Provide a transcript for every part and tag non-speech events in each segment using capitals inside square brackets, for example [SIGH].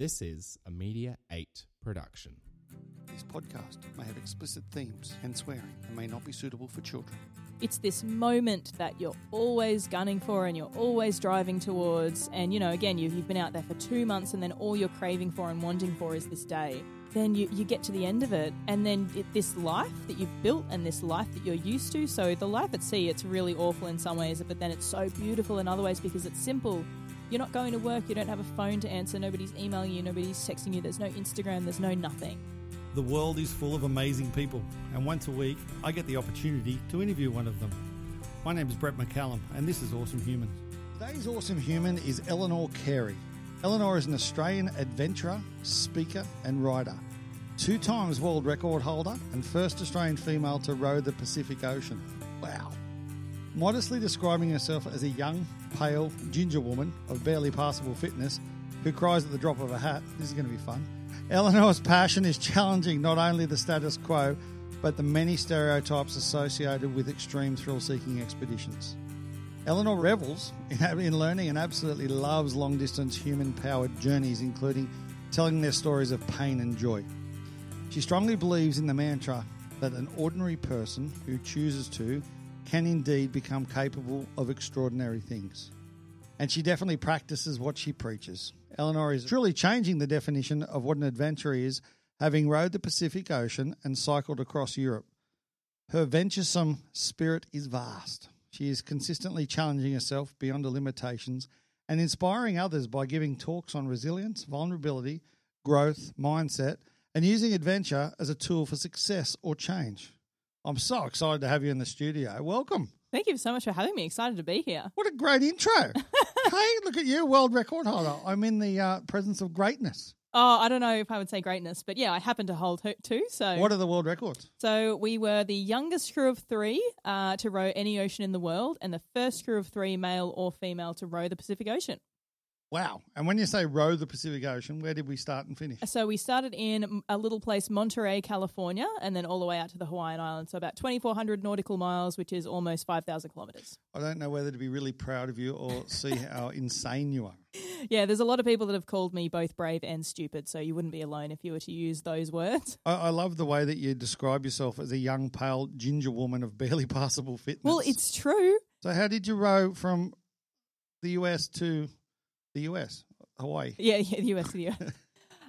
This is a Media 8 production. This podcast may have explicit themes and swearing and may not be suitable for children. It's this moment that you're always gunning for and you're always driving towards. And, you know, again, you've, you've been out there for two months and then all you're craving for and wanting for is this day. Then you, you get to the end of it, and then it, this life that you've built and this life that you're used to. So, the life at sea, it's really awful in some ways, but then it's so beautiful in other ways because it's simple. You're not going to work, you don't have a phone to answer, nobody's emailing you, nobody's texting you, there's no Instagram, there's no nothing. The world is full of amazing people, and once a week I get the opportunity to interview one of them. My name is Brett McCallum, and this is Awesome Humans. Today's Awesome Human is Eleanor Carey. Eleanor is an Australian adventurer, speaker, and writer. Two times world record holder and first Australian female to row the Pacific Ocean. Wow. Modestly describing herself as a young, pale, ginger woman of barely passable fitness who cries at the drop of a hat. This is going to be fun. Eleanor's passion is challenging not only the status quo, but the many stereotypes associated with extreme thrill seeking expeditions. Eleanor revels in, in learning and absolutely loves long distance human powered journeys, including telling their stories of pain and joy. She strongly believes in the mantra that an ordinary person who chooses to can indeed become capable of extraordinary things. And she definitely practices what she preaches. Eleanor is truly changing the definition of what an adventure is, having rowed the Pacific Ocean and cycled across Europe. Her venturesome spirit is vast. She is consistently challenging herself beyond her limitations and inspiring others by giving talks on resilience, vulnerability, growth, mindset, and using adventure as a tool for success or change. I'm so excited to have you in the studio. Welcome. Thank you so much for having me. Excited to be here. What a great intro. [LAUGHS] hey, look at you, world record holder. I'm in the uh, presence of greatness. Oh, I don't know if I would say greatness, but yeah, I happen to hold two. So What are the world records? So we were the youngest crew of three uh, to row any ocean in the world, and the first crew of three, male or female, to row the Pacific Ocean. Wow. And when you say row the Pacific Ocean, where did we start and finish? So we started in a little place, Monterey, California, and then all the way out to the Hawaiian Islands. So about 2,400 nautical miles, which is almost 5,000 kilometers. I don't know whether to be really proud of you or see [LAUGHS] how insane you are. Yeah, there's a lot of people that have called me both brave and stupid, so you wouldn't be alone if you were to use those words. I, I love the way that you describe yourself as a young, pale, ginger woman of barely [LAUGHS] passable fitness. Well, it's true. So, how did you row from the US to the US, Hawaii? Yeah, yeah, the US the US. [LAUGHS]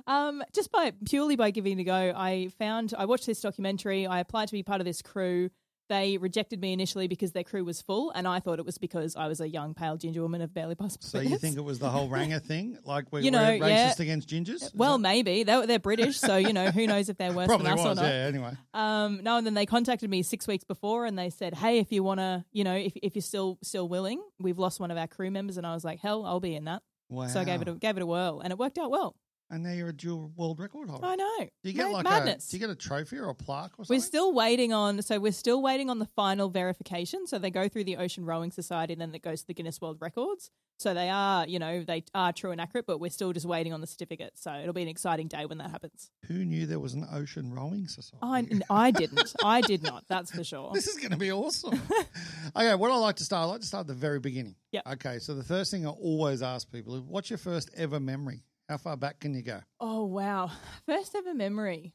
Um, just by purely by giving it a go, I found I watched this documentary. I applied to be part of this crew. They rejected me initially because their crew was full, and I thought it was because I was a young, pale ginger woman of barely possible. So, you think it was the whole Ranger [LAUGHS] thing? Like, we're, You know, we're yeah. racist against gingers? Is Well, that- maybe they, they're British, so you know who knows if they're worse probably than us was, or not. yeah, anyway. Um, no, and then they contacted me six weeks before, and they said, "Hey, if you want to, you know, if if you're still still willing, we've lost one of our crew members." And I was like, "Hell, I'll be in that." Wow. So I gave it a, gave it a whirl, and it worked out well. And now you're a dual world record holder. I know. Do you get Ma- like madness. a do you get a trophy or a plaque or something? We're still waiting on, so we're still waiting on the final verification. So they go through the Ocean Rowing Society, and then it goes to the Guinness World Records. So they are, you know, they are true and accurate, but we're still just waiting on the certificate. So it'll be an exciting day when that happens. Who knew there was an ocean rowing society? I, I didn't. I did not. That's for sure. [LAUGHS] This is going to be awesome. [LAUGHS] okay, what I like to start, I like to start at the very beginning. Yep. Okay, so the first thing I always ask people is, what's your first ever memory? How far back can you go? Oh wow! [LAUGHS] First ever memory.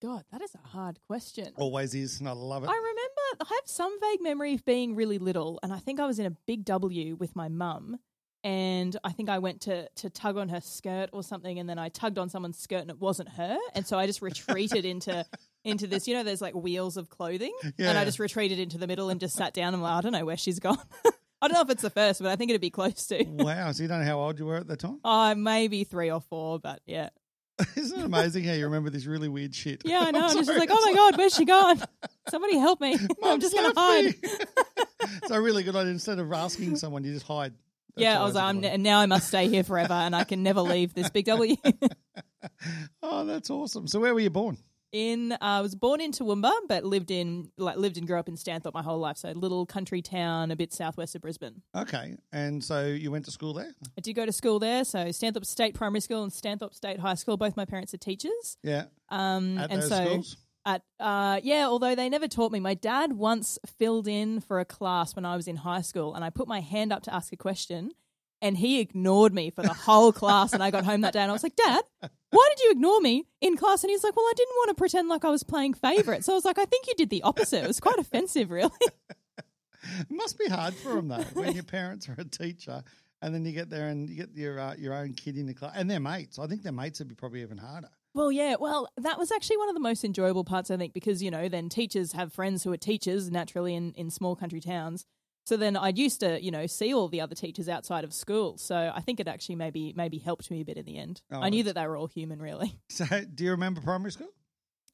God, that is a hard question. Always is, and I love it. I remember I have some vague memory of being really little, and I think I was in a big W with my mum, and I think I went to to tug on her skirt or something, and then I tugged on someone's skirt and it wasn't her, and so I just retreated into [LAUGHS] into this. You know, there's like wheels of clothing, and I just retreated into the middle and just sat down. I'm like, I don't know where she's gone. [LAUGHS] I don't know if it's the first, but I think it'd be close to. [LAUGHS] wow, so you don't know how old you were at the time? Oh, maybe three or four, but yeah. [LAUGHS] Isn't it amazing how you remember this really weird shit? Yeah, I [LAUGHS] know. I'm I'm just like, oh my god, where's she gone? Somebody help me! I'm just gonna hide. so really good idea. Instead of asking someone, you just hide. That's yeah, I was like, one. now I must stay here forever, and I can never leave this big W. Oh, that's awesome. So where were you born? In, uh, I was born in Toowoomba, but lived in like lived and grew up in Stanthorpe my whole life. So a little country town, a bit southwest of Brisbane. Okay, and so you went to school there? I did go to school there, so Stanthorpe State Primary School and Stanthorpe State High School. Both my parents are teachers. Yeah. Um, At and those so schools? At uh, yeah, although they never taught me. My dad once filled in for a class when I was in high school, and I put my hand up to ask a question, And he ignored me for the whole class. And I got home that day and I was like, Dad, why did you ignore me in class? And he's like, Well, I didn't want to pretend like I was playing favourite. So I was like, I think you did the opposite. It was quite offensive, really. [LAUGHS] It must be hard for them though when your parents are a teacher and then you get there and you get your uh, your own kid in the class and their mates. I think their mates would be probably even harder. Well, yeah. Well, that was actually one of the most enjoyable parts, I think, because, you know, then teachers have friends who are teachers naturally in, in small country towns. So then I used to, you know, see all the other teachers outside of school. So I think it actually maybe maybe helped me a bit in the end. Oh, I knew that they were all human, really. [LAUGHS] So, do you remember primary school?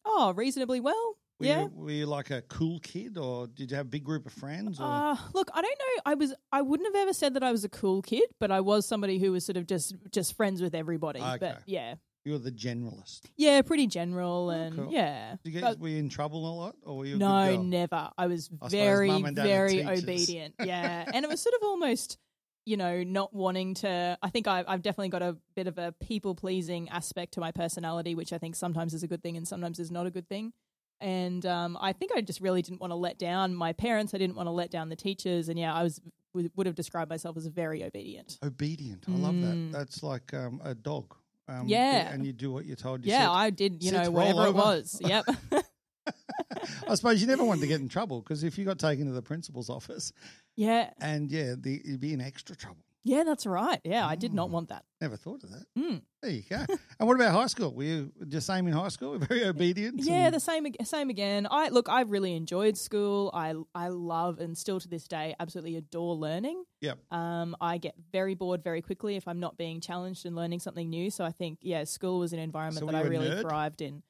Oh, reasonably well. Were yeah. You, were you like a cool kid, or did you have a big group of friends? Or? Uh, look, I don't know. I was I wouldn't have ever said that I was a cool kid, but I was somebody who was sort of just just friends with everybody. Okay. But yeah. You were the generalist. Yeah, pretty general and cool. yeah. Did you But- were you in trouble a lot, or were you? No, never. I was I very, mum and dad are very obedient. [LAUGHS] Yeah, and it was sort of almost, you know, not wanting to. I think I, I've definitely got a bit of a people pleasing aspect to my personality, which I think sometimes is a good thing and sometimes is not a good thing. And um, I think I just really didn't want to let down my parents. I didn't want to let down the teachers, and yeah, I was would have described myself as very obedient. Obedient. I love that. Mm. That's like um, a dog. Um, Yeah. and you do what you're told. You yeah, sit. I did. You know, whatever it was. Yep. [LAUGHS] [LAUGHS] I suppose you never wanted to get in trouble because if you got taken to the principal's office, yeah. and yeah, the, you'd be in extra trouble. Yeah, that's right. Yeah, I did not want that. Never thought of that. Mm. There you go. and what about high school? Were you the same in high school? [LAUGHS] Very obedient. Yeah, and- the same same again. I look, I really enjoyed school. I I love and still to this day absolutely adore learning. Yep. Um, I get very bored very quickly if I'm not being challenged and learning something new. So I think yeah, school was an environment So that I really nerd? thrived in.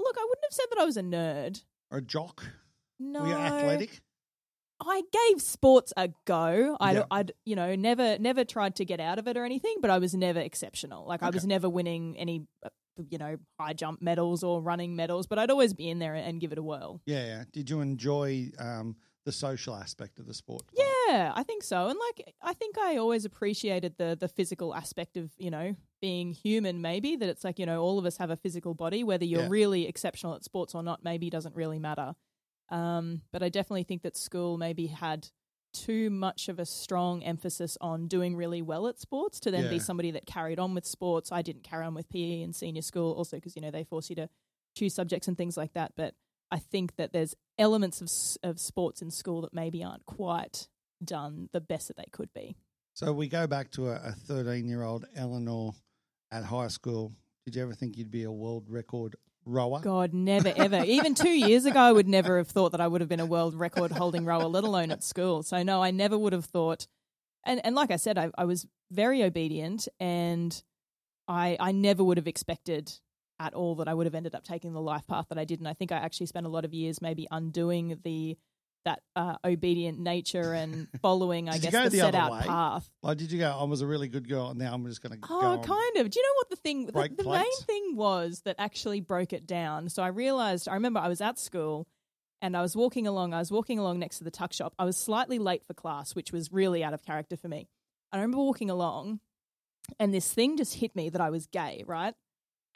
Look, I wouldn't have said that I was a nerd. or a jock. No, Were you athletic? I gave sports a go. I, Yeah. I'd, you know, never, never tried to get out of it or anything, but I was never exceptional. Like I was never winning any, uh, you know, high jump medals or running medals, but I'd always be in there and give it a whirl. Yeah, yeah. Did you enjoy um, the social aspect of the sport? Yeah, I think so. And like, I think I always appreciated the the physical aspect of you know being human. Maybe that it's like you know all of us have a physical body, whether you're Yeah. really exceptional at sports or not. Maybe doesn't really matter. Um, but I definitely think that school maybe had too much of a strong emphasis on doing really well at sports to then Yeah. be somebody that carried on with sports. I didn't carry on with PE in senior school, also because you know they force you to choose subjects and things like that. But I think that there's elements of s- of sports in school that maybe aren't quite done the best that they could be. So we go back to a 13 year old Eleanor at high school. Did you ever think you'd be a world record rower? God, never ever. Even two years ago, I would never have thought that I would have been a world record holding rower, let alone at school. So no, I never would have thought. And and like I said, I, I was very obedient, and I I never would have expected at all that I would have ended up taking the life path that I did. And I think I actually spent a lot of years maybe undoing the that uh, obedient nature and [LAUGHS] following, I guess, the, the set out way? path. Like, did you go, I was a really good girl, and now I'm just going to Oh, kind of. Do you know what the thing? The, the main thing was that actually broke it down. So I realized. I remember I was at school, and I was walking along. I was walking along next to the tuck shop. I was slightly late for class, which was really out of character for me. I remember walking along, and this thing just hit me that I was gay, right?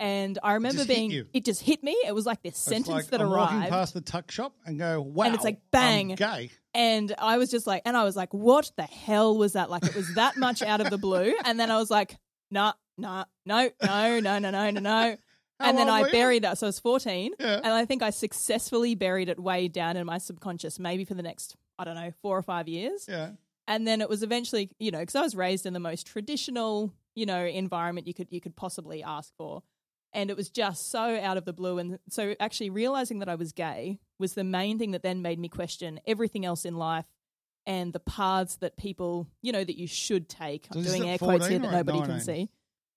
And I remember just hit being. you? It just hit me. It was like this sentence like that I'm walking arrived. past the tuck shop and go, wow. And it's like, I'm bang. gay. And I was just like, and I was like, what the hell was that? Like, it was that much out of the blue. [LAUGHS] And then I was like, nah, nah, no, no, no, no, no, no, no. [LAUGHS] And then I you? buried that. So I was 14. Yeah. And I think I successfully buried it way down in my subconscious, maybe for the next, I don't know, four or five years. Yeah. And then it was eventually, you know, because I was raised in the most traditional, you know, environment you could you could possibly ask for. And it was just so out of the blue. And so actually realizing that I was gay was the main thing that then made me question everything else in life and the paths that people, you know, that you should take. So I'm doing air quotes here that nobody can see.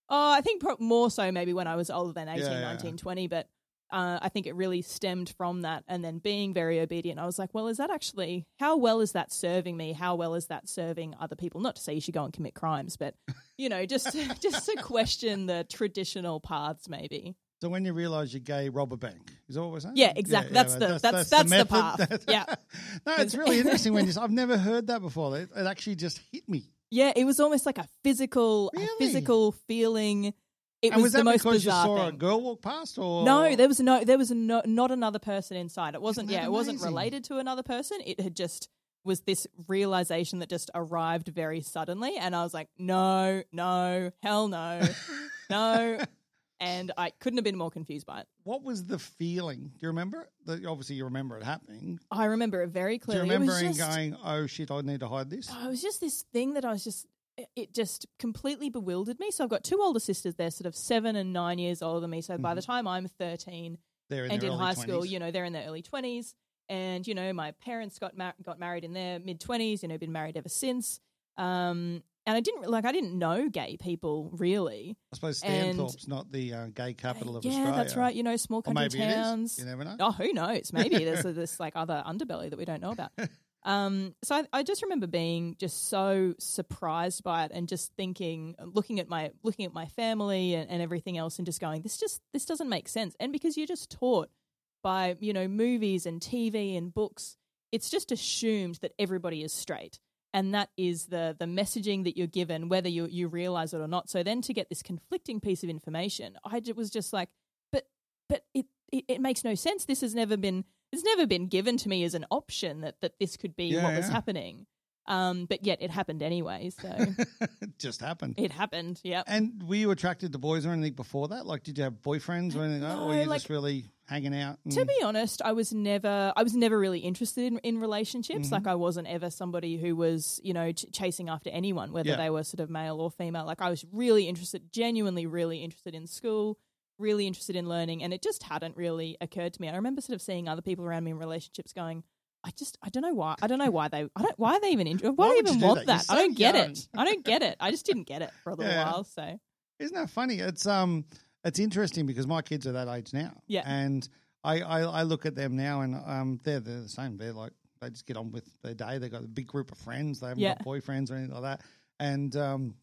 Oh, I think pro- more so maybe when I was older than 18, Yeah, yeah, 19, 20. But uh, I think it really stemmed from that. And then being very obedient, I was like, well, is that actually, how well is that serving me? How well is that serving other people? Not to say you should go and commit crimes, but, [LAUGHS] you know, just, just to question the traditional paths maybe. So when you realise you're gay, rob a bank. Is that what we're saying? Yeah, exactly. That's the- that's- that's the method. path. [LAUGHS] Yeah. no, it's really interesting when [LAUGHS] you. I've never heard that before. It, it actually just hit me. Yeah, it was almost like a physical, a physical feeling. It and was, was, the most because you bizarre saw a thing. girl walk past, or No, there was no, there was no, not another person inside. It wasn't, that yeah, it wasn't related to another person. It had just was this realization that just arrived very suddenly. And I was like, no, no, hell no, [LAUGHS] no. And I couldn't have been more confused by it. What was the feeling? Do you remember? The, obviously, you remember it happening. I remember it very Do you clearly. remember just, going, "Oh shit, I need to hide this"? Oh, it was just this thing that I was just it- just completely bewildered me. So I've got two older sisters. They're sort of seven and nine years older than me. So by the time I'm thirteen They're in and in high school, you know, they're in their early twenties. And you know, my parents got got married in their mid twenties. You know, been married ever since. Um, and I didn't like I didn't know gay people really. I suppose Stanthorpe's not the uh, gay capital of yeah, Australia. that's right. You know, small country towns. You never know. Oh, who knows? Maybe there's [LAUGHS] this like other underbelly that we don't know about. [LAUGHS] Um, so I, I just remember being just so surprised by it, and just thinking, looking at my looking at my family and, and everything else, and just going, this just this doesn't make sense. And because you're just taught by you know movies and TV and books, it's just assumed that everybody is straight. And that is the the messaging that you're given, whether you you realize it or not. So then to get this conflicting piece of information, I was just like, but but it, it it makes no sense. This has never been it's never been given to me as an option that that this could be Yeah, what was yeah. happening. Um, but yet it happened anyway. So it [LAUGHS] just happened. it happened. Yeah. And were you attracted to boys or anything before that? Like, did you have boyfriends or anything like that? Or were No, you like- just really hanging out? And, To be honest, I was never I was never really interested in, in relationships. Mm-hmm. Like I wasn't ever somebody who was you know ch- chasing after anyone, whether Yeah. they were sort of male or female. Like I was really interested, genuinely really interested in school, really interested in learning, and it just hadn't really occurred to me. I remember sort of seeing other people around me in relationships going. I just I don't know why I don't know why they I don't why are they even interested why, Why do they even do want that? That, so I don't get young. it I don't get it I just didn't get it for a little Yeah. while so Isn't that funny? It's um, it's interesting because my kids are that age now. Yeah. and I I, I look at them now and um, they're they're the same. They're like they just get on with their day. they've got a big group of friends. They haven't Yeah. got boyfriends or anything like that. And um,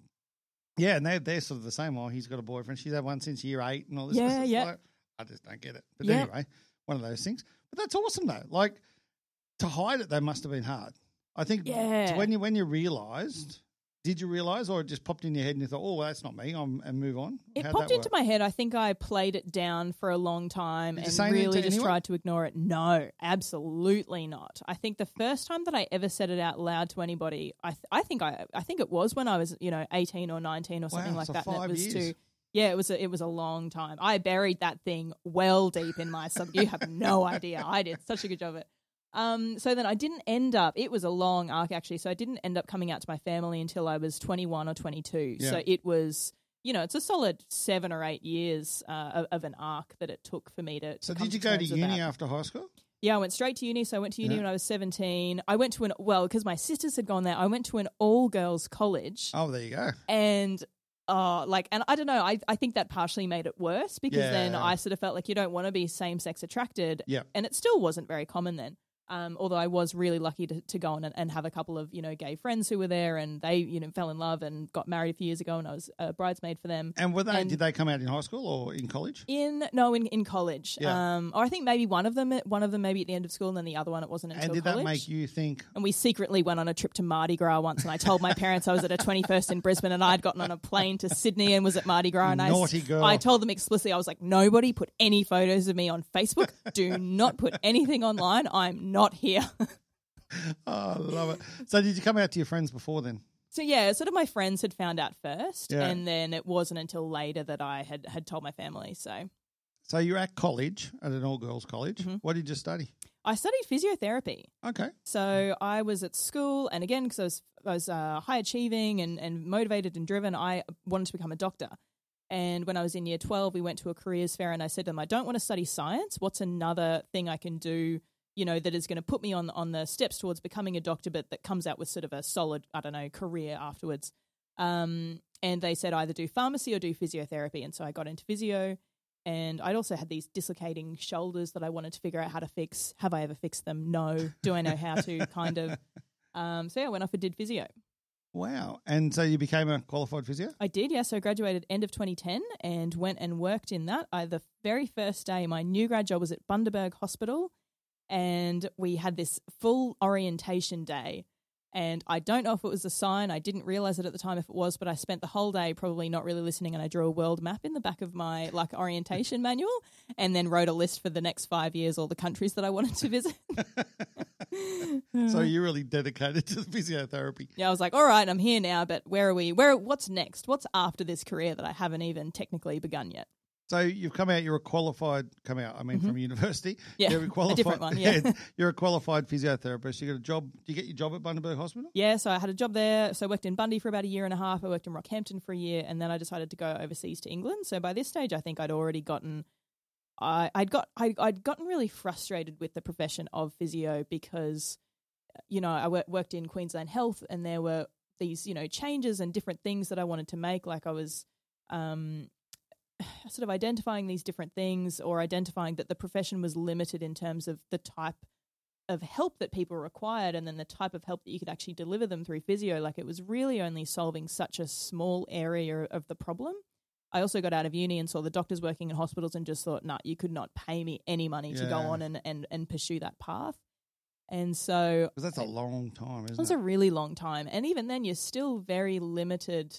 yeah, and they're they're sort of the same. Oh, he's got a boyfriend. She's had one since year eight and all this. Yeah, yeah. like, I just don't get it. But Yeah. anyway, one of those things. But that's awesome though. Like to hide it, that must have been hard. I think Yeah. when you when you realised. Did you realise, or it just popped in your head and you thought, "Oh, well, that's not me," I'm, and move on? It How'd popped into my head. I think I played it down for a long time Did and say anything to really just anyone? tried to ignore it. No, absolutely not. I think the first time that I ever said it out loud to anybody, I th- I think I I think it was when I was you know eighteen or nineteen or something Wow, like so that. and five it was years. to yeah, it was a, it was a long time. I buried that thing well deep in my sub. You have no idea. I did such a good job of it. Um, so then I didn't end up. It was a long arc actually. So I didn't end up coming out to my family until I was twenty one or twenty two. Yeah. So it was you know it's a solid seven or eight years uh, of, of an arc that it took for me to. So did you go to uni after high school? Yeah, I went straight to uni. So I went to uni Yeah. when I was seventeen. I went to an well because my sisters had gone there. I went to an all girls college Oh, there you go. and uh like and I don't know I I think that partially made it worse because then I sort of felt like you don't want to be same sex attracted Yeah. and it still wasn't very common then um although I was really lucky to, to go on and, and have a couple of you know gay friends who were there and they you know fell in love and got married a few years ago and I was a bridesmaid for them And were they? And- did they come out in high school or in college? in no in, in college Yeah. um or I think maybe one of them one of them maybe at the end of school and then the other one it wasn't until And did college that make you think? and we secretly went on a trip to Mardi Gras once. And I told my parents I was at a 21st in Brisbane and I'd gotten on a plane to Sydney and was at Mardi Gras. And I, Naughty girl. I told them explicitly, I was like, nobody put any photos of me on Facebook. Do not put anything online. I'm not here. [LAUGHS] Oh, I love it. So did you come out to your friends before then? so yeah, sort of my friends had found out first. Yeah. And then it wasn't until later that I had, had told my family. So So you're at college at an all girls college. Mm-hmm. What did you study? I studied physiotherapy. Okay. So I was at school, and again, because I was, I was uh, high achieving and, and motivated and driven, I wanted to become a doctor. And when I was in year 12, we went to a careers fair, and I said to them, I don't want to study science. What's another thing I can do, you know, that is going to put me on, on the steps towards becoming a doctor, but that comes out with sort of a solid, I don't know, career afterwards? Um, and they said either do pharmacy or do physiotherapy. And so I got into physio. And I'd also had these dislocating shoulders that I wanted to figure out how to fix. Have I ever fixed them? No. Do I know how to? kind of. [LAUGHS] Um, so yeah, I went off and did physio. Wow. And so you became a qualified physio? I did, yeah. So I graduated end of 2010 and went and worked in that. I, the very first day, my new grad job was at Bundaberg Hospital, and we had this full orientation day. And I don't know if it was a sign. I didn't realize it at the time if it was, but I spent the whole day probably not really listening. And I drew a world map in the back of my like orientation [LAUGHS] manual, and then wrote a list for the next five years, all the countries that I wanted to visit. [LAUGHS] so you're really dedicated to the physiotherapy. Yeah, I was like, all right, I'm here now, but where are we? Where? What's next? What's after this career that I haven't even technically begun yet? So you've come out. You're a qualified. Come out. I mean, from university. Mm-hmm. [LAUGHS] Yeah, you're a qualified, different one, [LAUGHS] yeah. you're a qualified physiotherapist. You got a job. Do you get your job at Bundaberg Hospital? Yeah, so I had a job there. So I worked in Bundy for about a year and a half. I worked in Rockhampton for a year, and then I decided to go overseas to England. So by this stage, I think I'd already gotten, I, I'd got, I, I'd gotten really frustrated with the profession of physio because, you know, I wor- worked in Queensland Health, and there were these, you know, changes and different things that I wanted to make. Like I was, um, [SIGHS] sort of identifying these different things or identifying that the profession was limited in terms of the type of help that people required and then the type of help that you could actually deliver them through physio like it was really only solving such a small area of the problem i also got out of uni and saw the doctors working in hospitals and just thought nah you could not pay me any money to go on and, and, and pursue that path and so that's a eh, long time, isn't it was it? a really long time. And even then, you're still very limited.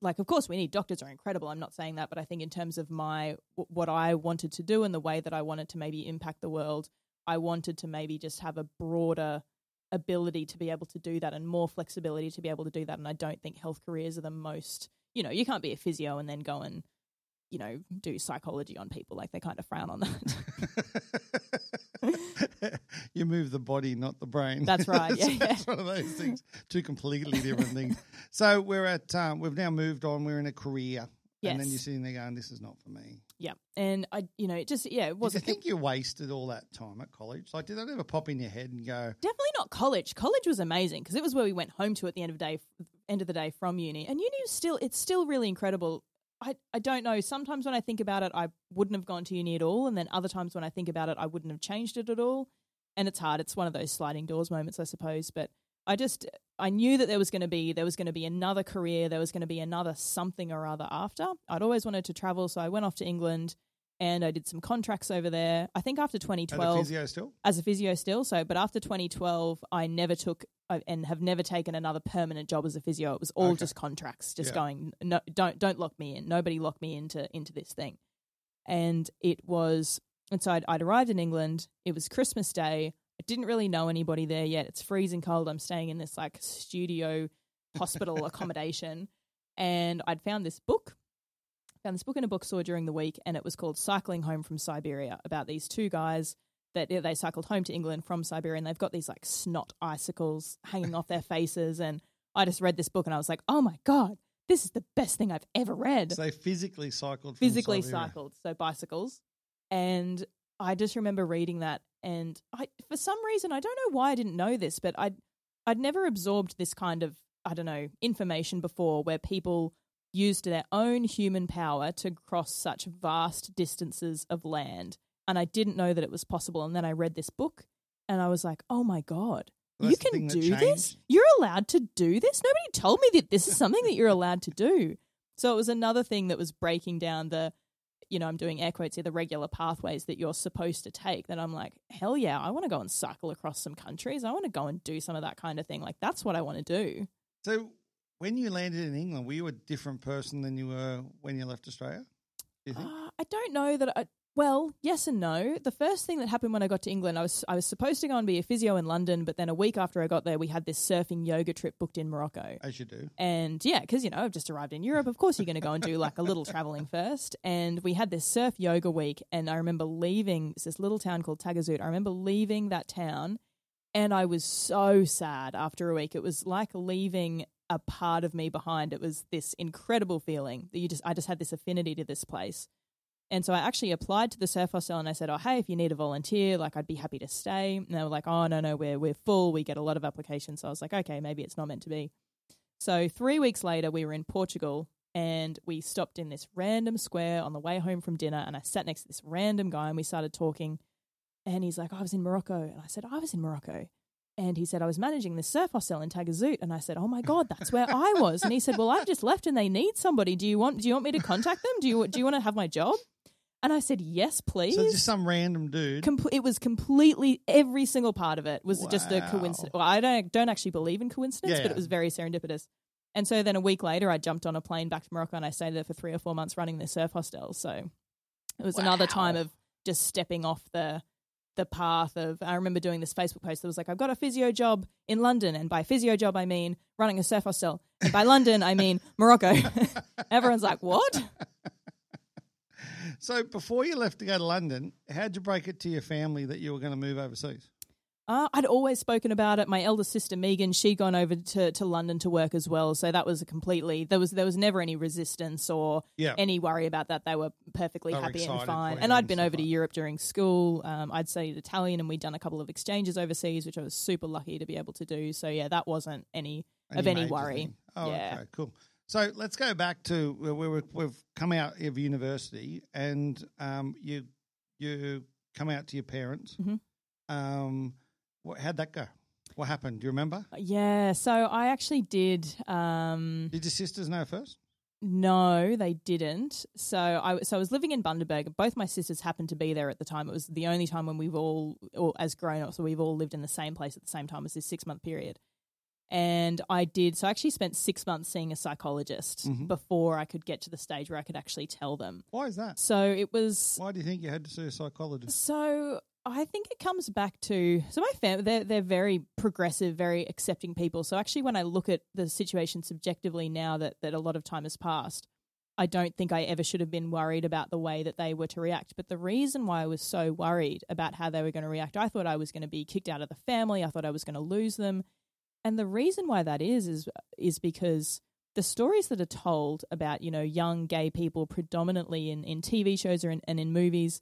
Like, of course, we need doctors are incredible. I'm not saying that, but I think in terms of my what I wanted to do and the way that I wanted to maybe impact the world, I wanted to maybe just have a broader ability to be able to do that and more flexibility to be able to do that. And I don't think health careers are the most. You know, you can't be a physio and then go and you know do psychology on people. Like they kind of frown on that. [LAUGHS] [LAUGHS] you move the body, not the brain. That's [LAUGHS] right, yeah, yeah. It's one of those things. Two completely different things. So we're at. Um, we've now moved on. We're in a career. And then you're sitting there going, "This is not for me." yeah, and I, you know, it just yeah, it Did you wasn't. think you wasted all that time at college? Like, did that ever pop in your head and go, Definitely not college. College was amazing because it was where we went home to at the end of the day, end of the day from uni. And uni is still it's still really incredible. I I don't know. Sometimes when I think about it, I wouldn't have gone to uni at all, and then other times when I think about it, I wouldn't have changed it at all. And it's hard. It's one of those sliding doors moments, I suppose. But I just I knew that there was going to be there was going to be another career, there was going to be another something or other after. I'd always wanted to travel, so I went off to England and I did some contracts over there. I think after "At 2012 a physio still?" as a physio still. So, but after 2012, I never took and have never taken another permanent job as a physio. It was all Okay. just contracts, just Yeah. going. No, don't don't lock me in. Nobody lock me into into this thing. And it was, and so I'd, I'd arrived in England. It was Christmas Day. I didn't really know anybody there yet. It's freezing cold. I'm staying in this like studio hospital [LAUGHS] accommodation, and I'd found this book found this book in a bookstore during the week, and it was called Cycling Home from Siberia about these two guys that they cycled home to England from Siberia, and they've got these like snot icicles hanging off their faces. And I just read this book, and I was like, oh my god, this is the best thing I've ever read. So they physically cycled. From Physically Siberia. cycled, so bicycles, and I just remember reading that, and I for some reason I don't know why I didn't know this, but I I'd never absorbed this kind of I don't know information before where people used their own human power to cross such vast distances of land. And I didn't know that it was possible. And then I read this book and I was like, oh my God, Well, you can do this? You're allowed to do this? Nobody told me that this is something that you're [LAUGHS] allowed to do. So it was another thing that was breaking down the, you know, I'm doing air quotes here, the regular pathways that you're supposed to take. That I'm like, hell yeah, I want to go and cycle across some countries. I want to go and do some of that kind of thing. Like, that's what I want to do. So when you landed in England, were you a different person than you were when you left Australia? Do you think? Uh, I don't know that I. Well, yes and no. The first thing that happened when I got to England, I was I was supposed to go and be a physio in London, but then a week after I got there, we had this surfing yoga trip booked in Morocco. As you do. And yeah, because you know I've just arrived in Europe. Of course, you're going to go and do like a little traveling first. And we had this surf yoga week, and I remember leaving it's this little town called Tagazout. I remember leaving that town, and I was so sad after a week. It was like leaving a part of me behind. It was this incredible feeling that you just I just had this affinity to this place. And so I actually applied to the surf hostel and I said, "Oh, hey, if you need a volunteer, like I'd be happy to stay." And they were like, "Oh, no, no, we're we're full. We get a lot of applications." So I was like, "Okay, maybe it's not meant to be." So 3 weeks later, we were in Portugal and we stopped in this random square on the way home from dinner and I sat next to this random guy and we started talking and he's like, oh, "I was in Morocco." And I said, "I was in Morocco." And he said, I was managing the surf hostel in Tagazout. And I said, Oh my God, that's where I was. And he said, Well, I've just left and they need somebody. Do you want do you want me to contact them? Do you do you want to have my job? And I said, Yes, please. So just some random dude. Com- it was completely every single part of it was just a coincidence. Well, I don't don't actually believe in coincidence, Yeah, but yeah. it was very serendipitous. And so then a week later, I jumped on a plane back to Morocco and I stayed there for three or four months running the surf hostel. So it was another time of just stepping off the the path of. I remember doing this Facebook post that was like, "I've got a physio job in London," and by physio job I mean running a surf hostel, and by London I mean Morocco. [LAUGHS] Everyone's like, "What?" So before you left to go to London, how'd you break it to your family that you were going to move overseas? Uh, I'd always spoken about it. My elder sister Megan, she'd gone over to, to London to work as well, so that was a completely there was there was never any resistance or Yeah. any worry about that. They were perfectly They were happy and fine. And I'd been over to Europe during school. Um, I'd studied Italian, and we'd done a couple of exchanges overseas, which I was super lucky to be able to do. So yeah, that wasn't any of any worry. Oh, Yeah. okay, cool. So let's go back to where we were, we've come out of university and um, you you come out to your parents. Mhm. Um, what, how'd that go? What happened? Do you remember? Yeah, so I actually did. Um, Did your sisters know first? No, they didn't. So I so I was living in Bundaberg. Both my sisters happened to be there at the time. It was the only time when we've all, or as grown ups, so we've all lived in the same place at the same time as this six month period. And I did. So I actually spent six months seeing a psychologist Mhm. before I could get to the stage where I could actually tell them. Why is that? So it was Why do you think you had to see a psychologist? so I think it comes back to so my family they're they're very progressive, very accepting people. So actually, when I look at the situation subjectively now that that a lot of time has passed, I don't think I ever should have been worried about the way that they were to react. But the reason why I was so worried about how they were going to react, I thought I was going to be kicked out of the family. I thought I was going to lose them, and the reason why that is is is because the stories that are told about you know young gay people predominantly in, in TV shows or in, and in movies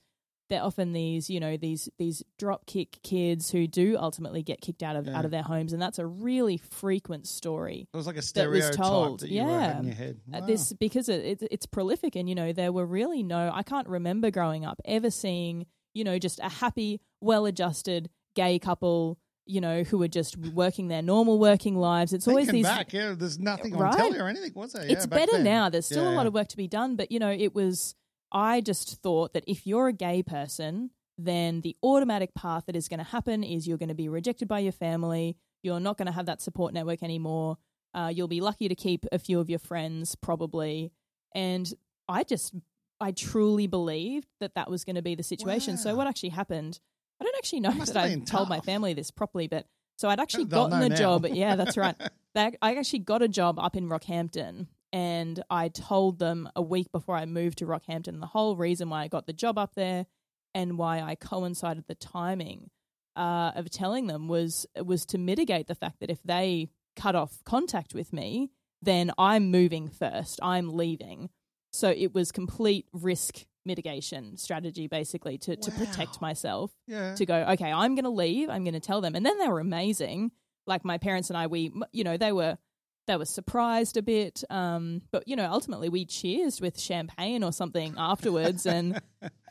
they're often these you know these these drop kick kids who do ultimately get kicked out of Yeah. out of their homes and that's a really frequent story It was like a that was stereotype told. that you were Yeah. in your head. Uh, Wow. this because it, it it's prolific and you know there were really no I can't remember growing up ever seeing you know just a happy well-adjusted gay couple you know who are just working their normal working lives it's always Thinking these back, yeah, there's nothing on Right? telly or anything, was there? it's yeah, back better then. now. There's still Yeah, a lot of work to be done, but you know, it was. I just thought that if you're a gay person, then the automatic path that is going to happen is you're going to be rejected by your family. You're not going to have that support network anymore. Uh, you'll be lucky to keep a few of your friends, probably. And I just, I truly believed that that was going to be the situation. So what actually happened? I don't actually know that I told my family this properly, but so I'd actually They'll gotten a now. job. Yeah, that's right. [LAUGHS] I actually got a job up in Rockhampton and I told them a week before I moved to Rockhampton the whole reason why I got the job up there and why I coincided the timing uh, of telling them was was to mitigate the fact that if they cut off contact with me, then I'm moving first. I'm leaving. So it was complete risk mitigation strategy basically to, to protect myself Yeah. to go, okay, I'm going to leave. I'm going to tell them. And then they were amazing. Like my parents and I, we, you know, they were, they were surprised a bit. Um, but, you know, ultimately we cheersed with champagne or something afterwards. [LAUGHS] and,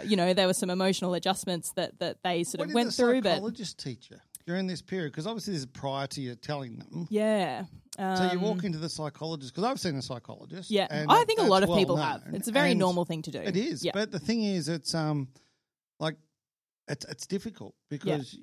you know, there were some emotional adjustments that, that they sort what of went the through. But psychologist teach you during this period? Because obviously this is prior to you telling them. yeah. Um, So you walk into the psychologist because I've seen a psychologist. Yeah. I think a lot of well people have. It's a very normal thing to do. It is, Yeah. but the thing is, it's um, like it's it's difficult because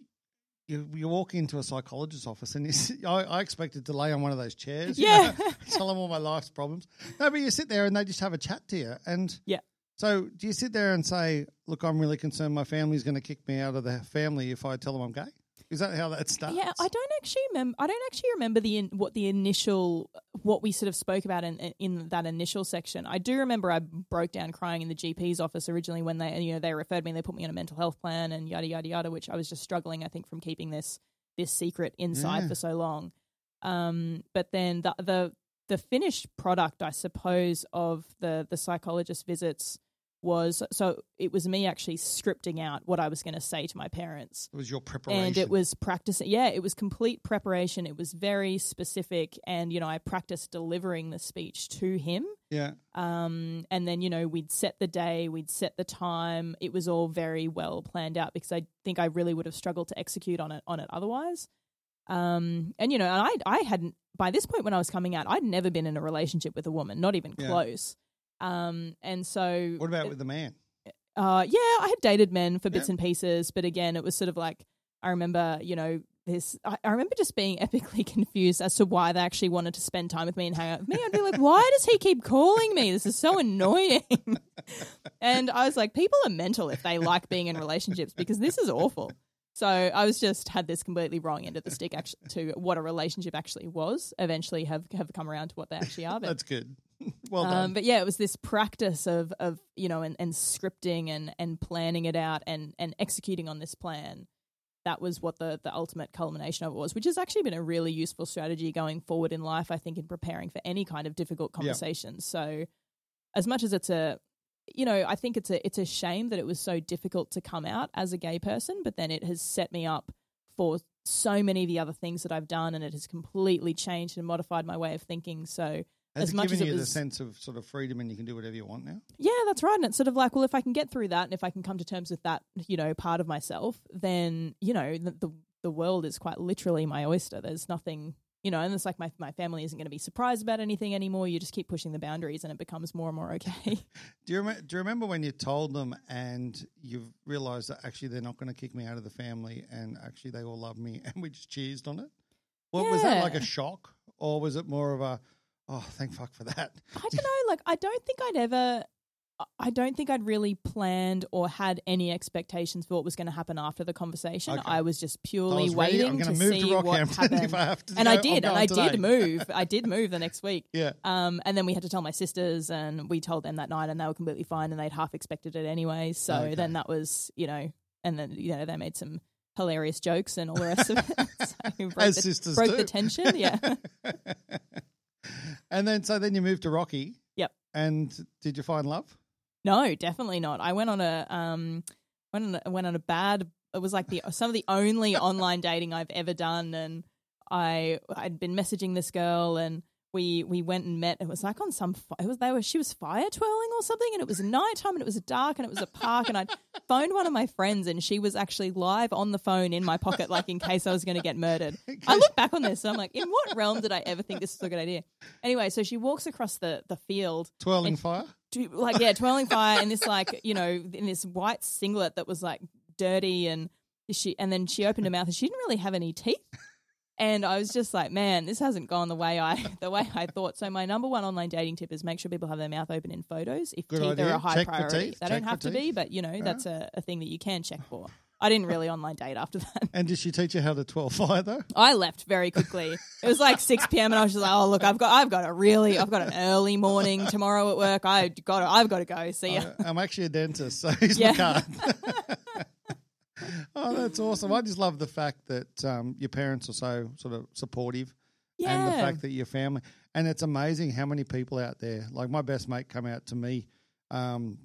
you you walk into a psychologist's office and you I, I expected to lay on one of those chairs. you Yeah. know, [LAUGHS] tell them all my life's problems. No, but you sit there and they just have a chat to you, and Yeah. So do you sit there and say, "Look, I'm really concerned. My family's going to kick me out of the family if I tell them I'm gay"? Is that how that starts? Yeah, I don't actually remember. I don't actually remember the in, what the initial what we sort of spoke about in in that initial section. I do remember I broke down crying in the GP's office originally when they you know they referred me, and they put me on a mental health plan and yada yada yada, which I was just struggling I think from keeping this this secret inside Yeah. for so long. Um, but then the the the finished product, I suppose, of the the psychologist visits was so it was me actually scripting out what I was going to say to my parents. It was your preparation, and it was practicing yeah it was complete preparation. It was very specific and you know i practiced delivering the speech to him. Yeah. um, and then you know we'd set the day we'd set the time. It was all very well planned out because i think i really would have struggled to execute on it on it otherwise. Um, and you know and i i hadn't by this point when i was coming out i'd never been in a relationship with a woman not even Yeah. close um, and so What about with the man? uh, yeah, I had dated men for bits and pieces, but again, it was sort of like I remember, you know, this. I, I remember just being [LAUGHS] epically confused as to why they actually wanted to spend time with me and hang out with me. I'd be like, why does he keep calling me? This is so annoying. [LAUGHS] and I was like, people are mental if they like being in relationships because this is awful. So I was just had this completely wrong end of the stick actually to what a relationship actually was. Eventually have have come around to what they actually are. But That's good. [LAUGHS] well done. um, but yeah, it was this practice of of you know and, and scripting and and planning it out and and executing on this plan. That was what the the ultimate culmination of it was, which has actually been a really useful strategy going forward in life. I think in preparing for any kind of difficult conversations. So, as much as it's a you know, I think it's a it's a shame that it was so difficult to come out as a gay person, but then it has set me up for so many of the other things that I've done, and it has completely changed and modified my way of thinking. So Has as it much given as you the sense of sort of freedom and you can do whatever you want now? Yeah, that's right. And it's sort of like, well, if I can get through that and if I can come to terms with that, you know, part of myself, then, you know, the the, the world is quite literally my oyster. There's nothing, you know, and it's like my, my family isn't going to be surprised about anything anymore. You just keep pushing the boundaries and it becomes more and more okay. [LAUGHS] Do you, rem- do you remember when you told them and you've realised that actually they're not going to kick me out of the family and actually they all love me [LAUGHS] and we just cheersed on it? Well, was that like a shock or was it more of a, oh, thank fuck for that? I [LAUGHS] don't know. Like, I don't think I'd ever. I don't think I'd really planned or had any expectations for what was going to happen after the conversation. Okay. I was just purely was ready. Waiting to see to what happened. [LAUGHS] if I have to. and I did, and I today. did move. I did move the next week. [LAUGHS] Yeah. Um, and then we had to tell my sisters, and we told them that night, and they were completely fine, and they'd half expected it anyway. So Okay. then that was, you know, and then you know they made some hilarious jokes and all the rest of it. so broke As the, sisters broke do. the tension. Yeah. And then, so then you moved to Rocky. Yep. And did you find love? No, definitely not. I went on a um went on a, went on a bad. It was like the [LAUGHS] some of the only online dating I've ever done, and I I'd been messaging this girl, and we we went and met. It was like on some it was they were she was fire twirling or something, and it was nighttime, and it was dark, and it was a park, and I [LAUGHS] phoned one of my friends, and she was actually live on the phone in my pocket, like in case I was going to get murdered. [LAUGHS] I look back on this, and I'm like, in what realm did I ever think this was a good idea? Anyway, so she walks across the the field Twirling fire? do, like yeah, twirling fire and this like you know in this white singlet that was like dirty and she and then she opened her mouth and she didn't really have any teeth. And I was just like, man, this hasn't gone the way I [LAUGHS] the way I thought. So my number one online dating tip is make sure people have their mouth open in photos. If Good teeth idea. are a high Check priority, teeth. they Check don't have to be, but you know that's a, a thing that you can check for. I didn't really online date after that. And did she teach you how to twirl fire though? I left very quickly. It was like six p.m. and I was just like, "Oh, look, I've got, I've got a really, I've got an early morning tomorrow at work. I got, to, I've got to go. See ya." I- I'm actually a dentist, so [LAUGHS] here's Yeah. my card. [LAUGHS] [LAUGHS] oh, that's awesome. I just love the fact that um, your parents are so sort of supportive and the fact that your family and it's amazing how many people out there like my best mate come out to me um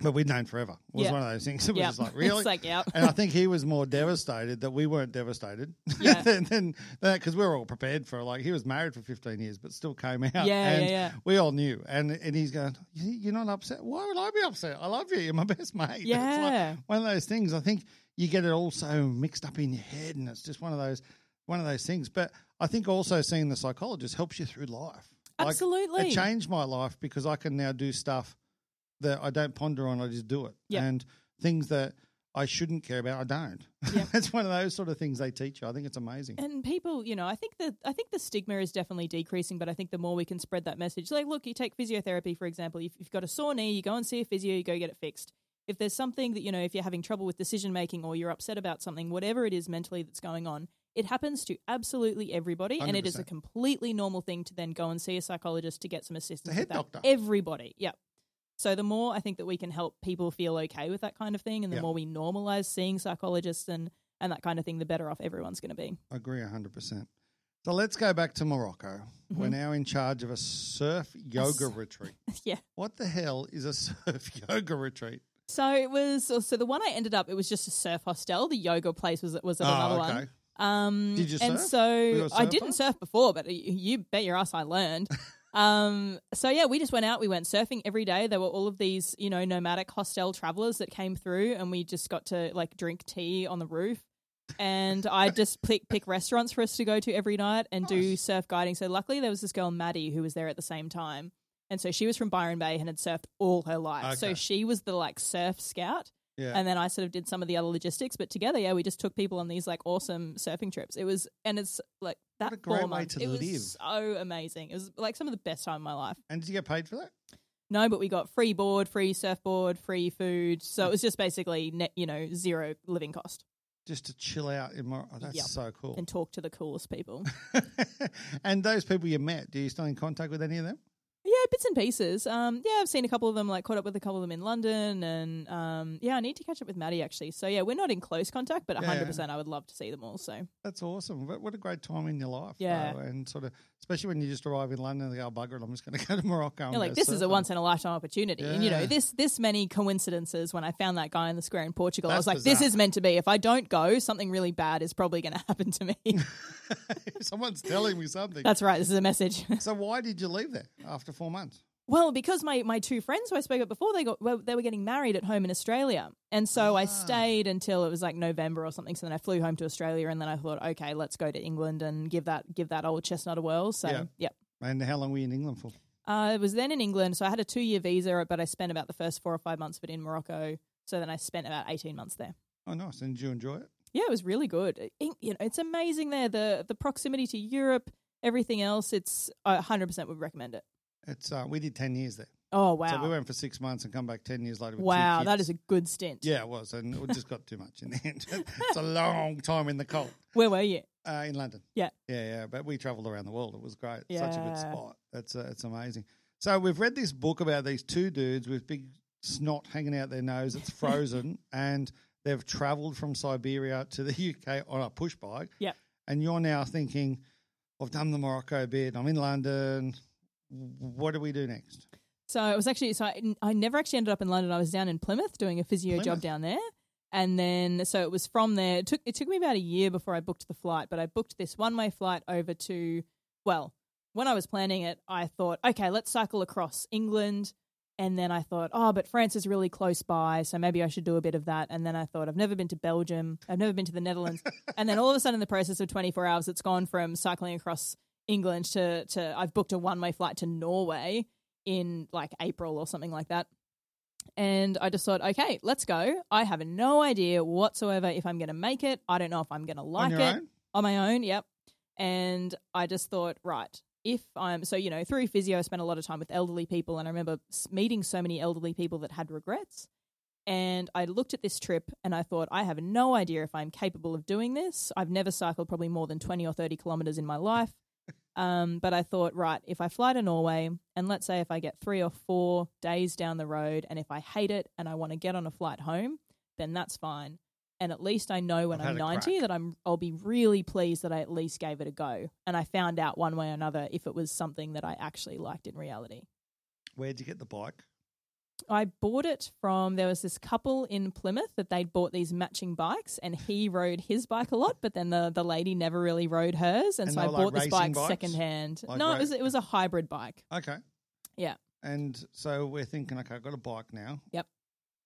but we'd known forever it was Yeah. one of those things [LAUGHS] it was Yeah. just like [LAUGHS] really It's like, yeah. and I think he was more devastated that we weren't devastated Yeah. than, than that because we were all prepared for like he was married for 15 years but still came out Yeah, yeah, and yeah. we all knew and and he's going "You- you're not upset why would I be upset I love you you're my best mate It's like Yeah. one of those things I think you get it all so mixed up in your head and it's just one of those one of those things but I think also seeing the psychologist helps you through life Like, Absolutely. it changed my life because I can now do stuff that I don't ponder on I just do it Yeah. and things that I shouldn't care about I don't Yeah. [LAUGHS] it's one of those sort of things they teach you I think it's amazing and people, you know, I think that I think the stigma is definitely decreasing, but I think the more we can spread that message, like, look, you take physiotherapy for example. If you've got a sore knee, you go and see a physio, you go get it fixed. If there's something that you know, if you're having trouble with decision making or you're upset about something, whatever it is mentally that's going on, it happens to absolutely everybody, and it is a completely normal thing to then go and see a psychologist to get some assistance. head with that. doctor. Everybody, yeah. So the more I think that we can help people feel okay with that kind of thing, and the Yeah. more we normalize seeing psychologists and and that kind of thing, the better off everyone's going to be. I agree 100%. So let's go back to Morocco. Mm-hmm. We're now in charge of a surf yoga retreat. [LAUGHS] yeah. What the hell is a [LAUGHS] surf yoga retreat? So it was. So the one I ended up, it was just a surf hostel. The yoga place was was at Oh, another okay. one. Um, Did you and surf? so Were you a I didn't surf before, but you, you bet your ass I learned. [LAUGHS] um, so yeah, we just went out. We went surfing every day. There were all of these, you know, nomadic hostel travelers that came through, and we just got to like drink tea on the roof. And I [LAUGHS] just pick pick restaurants for us to go to every night and do surf guiding. So luckily, there was this girl Maddie who was there at the same time, and so she was from Byron Bay and had surfed all her life. So she was the like surf scout. Yeah. And then I sort of did some of the other logistics, but together, yeah, we just took people on these like awesome surfing trips. It was, and it's like that What a great way months, to it was so amazing. It was like some of the best time of my life. and did you get paid for that? No, but we got free board, free surfboard, free food. So it was just basically net, you know, zero living cost. just to chill out in Morocco. Oh, that's Yep. so cool. and talk to the coolest people. [LAUGHS] and those people you met, do you still in contact with any of them? Bits and pieces. Um, yeah, I've seen a couple of them, like caught up with a couple of them in London, and um, yeah, I need to catch up with Maddie actually. So yeah, we're not in close contact, but Yeah. hundred percent, I would love to see them all. So That's awesome. What, what a great time in your life. Yeah. though, and sort of, especially when you just arrive in London and go, oh, bugger it, I'm just going [LAUGHS] to go to Morocco. and you're like, go this is a surfing." once in a lifetime opportunity, and you know Yeah. this this many coincidences. When I found that guy in the square in Portugal, I was That's like, this bizarre. is meant to be. If I don't go, something really bad is probably going [LAUGHS] to happen to me. [LAUGHS] Someone's telling me something. That's right. This is a message. so why did you leave there after four months? Well, because my, my two friends who I spoke about before, they got well, they were getting married at home in Australia, and so I stayed until it was like November or something. So then I flew home to Australia, and then I thought, okay, let's go to England and give that give that old chestnut a whirl. So Yeah. yep. And how long were you in England for? Uh, I was then in England, so I had a two year visa, but I spent about the first four or five months of it in Morocco. So then I spent about eighteen months there. Oh, nice. And did you enjoy it? Yeah, it was really good. In- You know, it's amazing there. The the proximity to Europe, everything else. It's I hundred percent would recommend it. It's uh, we did ten years there. Oh wow, So we went for six months and come back ten years later. With wow, that is a good stint. yeah, it was, and it just got too much in the end. [LAUGHS] it's a long time in the cold. Where were you? Uh, in London. Yeah. Yeah, yeah. But we travelled around the world. It was great. Such a good spot. That's uh, it's amazing. So we've read this book about these two dudes with big snot hanging out their nose. It's [LAUGHS] frozen, and they've travelled from Siberia to the UK on a push bike. Yep. And you're now thinking, I've done the Morocco bit. I'm in London. What do we do next? So it was actually so I, I never actually ended up in London. I was down in Plymouth doing a physio Plymouth. job down there, and then so it was from there. It took it took me about a year before I booked the flight, but I booked this one way flight over to well. When I was planning it, I thought, okay, let's cycle across England. And then I thought, oh, but France is really close by, so maybe I should do a bit of that. And then I thought, I've never been to Belgium, I've never been to the Netherlands. [LAUGHS] and then all of a sudden, in the process of 24 hours, it's gone from cycling across England to, to I've booked a one way flight to Norway in like April or something like that. And I just thought, okay, let's go. I have no idea whatsoever if I'm going to make it. I don't know if I'm going to like it own? on my own. Yep. And I just thought, right, if I'm so, you know, through physio, I spent a lot of time with elderly people. And I remember meeting so many elderly people that had regrets. And I looked at this trip and I thought, I have no idea if I'm capable of doing this. I've never cycled probably more than 20 or 30 kilometers in my life. Um, but I thought, right, if I fly to Norway, and let's say if I get three or four days down the road, and if I hate it and I want to get on a flight home, then that's fine. And at least I know when I've I'm 90 crack. that I'm I'll be really pleased that I at least gave it a go. And I found out one way or another if it was something that I actually liked in reality. Where'd you get the bike? I bought it from there was this couple in Plymouth that they'd bought these matching bikes and he rode his bike a lot, but then the, the lady never really rode hers and, And so I like bought this bike bikes? secondhand. Like no, ra- it was it was a hybrid bike. Okay. Yeah. And so we're thinking, okay, I've got a bike now. Yep.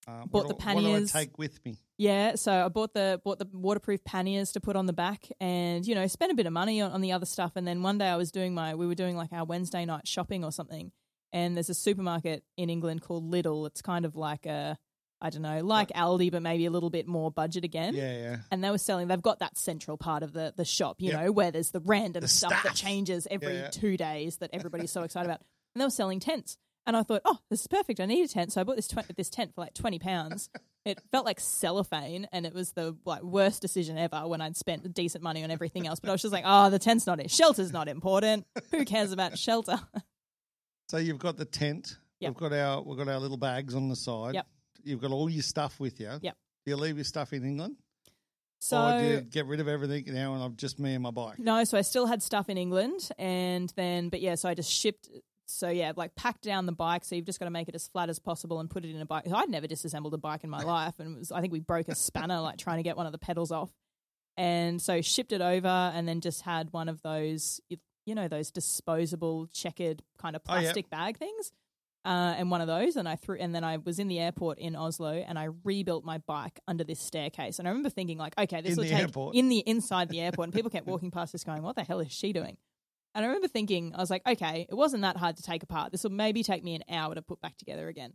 Uh, Bought the do- What do I panniers. take with me? Yeah, so I bought the bought the waterproof panniers to put on the back, and you know spent a bit of money on, on the other stuff. And then one day I was doing my we were doing like our Wednesday night shopping or something, and there's a supermarket in England called Lidl. It's kind of like a I don't know like Aldi, but maybe a little bit more budget again. Yeah, yeah. And they were selling. They've got that central part of the the shop, you Yep. know, where there's the random The stuff, that changes every Yeah, yeah. two days that everybody's so [LAUGHS] excited about. And they were selling tents, and I thought, oh, this is perfect. I need a tent, so I bought this tw- this tent for like twenty pounds. [LAUGHS] it felt like cellophane, and it was the like worst decision ever when I'd spent decent money on everything else. But I was just like, oh, the tent's not it. Shelter's not important. Who cares about shelter? [LAUGHS] So you've got the tent. Yep. We've got our we've got our little bags on the side. Yep. You've got all your stuff with you. Yep. Do you leave your stuff in England? So do you get rid of everything now and I'm just me and my bike? No, so I still had stuff in England, and then, but yeah, so I just shipped. So yeah, like packed down the bike. So you've just got to make it as flat as possible and put it in a bike. I'd never disassembled a bike in my [LAUGHS] life, and was, I think we broke a spanner like trying to get one of the pedals off, and so shipped it over, and then just had one of those, you know, those disposable checkered kind of Oh, yeah. plastic bag things. Uh, and one of those, and I threw, and then I was in the airport in Oslo, and I rebuilt my bike under this staircase. And I remember thinking, like, okay, this In will take airport? in the inside the [LAUGHS] airport, and people kept walking past us, going, "What the hell is she doing?" And I remember thinking, I was like, okay, it wasn't that hard to take apart. This will maybe take me an hour to put back together again.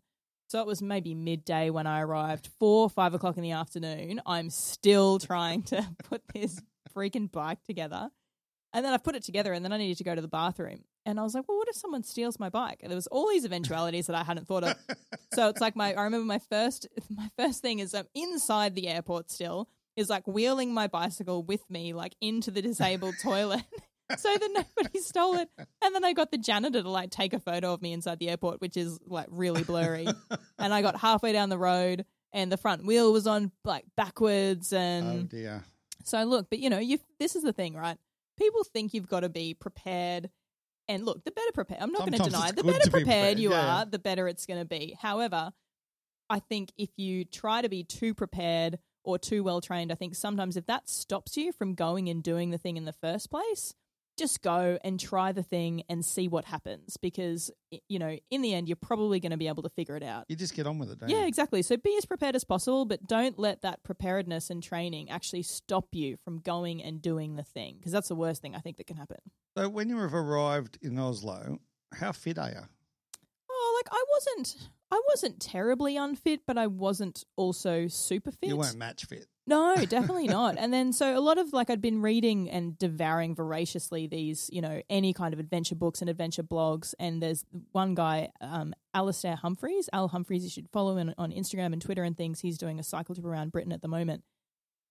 So it was maybe midday when I arrived, four, five o'clock in the afternoon. I'm still trying to [LAUGHS] put this freaking bike together. And then I put it together and then I needed to go to the bathroom. And I was like, well, what if someone steals my bike? And there was all these eventualities that I hadn't thought of. [LAUGHS] so it's like my I remember my first my first thing is I'm inside the airport still. is like wheeling my bicycle with me like into the disabled toilet [LAUGHS] so that nobody stole it. And then I got the janitor to like take a photo of me inside the airport, which is like really blurry. [LAUGHS] and I got halfway down the road and the front wheel was on like backwards and Oh dear. so look, but you know, you this is the thing, right? People think you've got to be prepared. And look, the better prepared, I'm not going to deny, the better to be prepared prepared, you yeah. are, the better it's going to be. However, I think if you try to be too prepared or too well trained, I think sometimes if that stops you from going and doing the thing in the first place, just go and try the thing and see what happens because, you know, in the end, you're probably going to be able to figure it out. You just get on with it, don't Yeah, you? exactly. So be as prepared as possible, but don't let that preparedness and training actually stop you from going and doing the thing because that's the worst thing I think that can happen. So when you have arrived in Oslo, how fit are you? Oh, like I wasn't I wasn't terribly unfit, but I wasn't also super fit. You weren't match fit. No, definitely not. And then so a lot of like I'd been reading and devouring voraciously these, you know, any kind of adventure books and adventure blogs. And there's one guy, um, Alastair Humphreys, Al Humphreys, you should follow him on Instagram and Twitter and things. He's doing a cycle trip around Britain at the moment.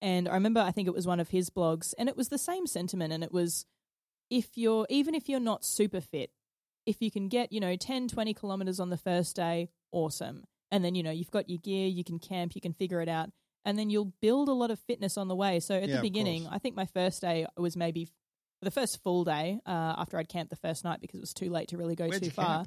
And I remember I think it was one of his blogs and it was the same sentiment and it was if you're even if you're not super fit, if you can get, you know, 10, 20 kilometers on the first day, awesome. And then, you know, you've got your gear, you can camp, you can figure it out and then you'll build a lot of fitness on the way. So at Yeah, the beginning. I think my first day was maybe the first full day uh, after I'd camped the first night because it was too late to really go Where'd too far.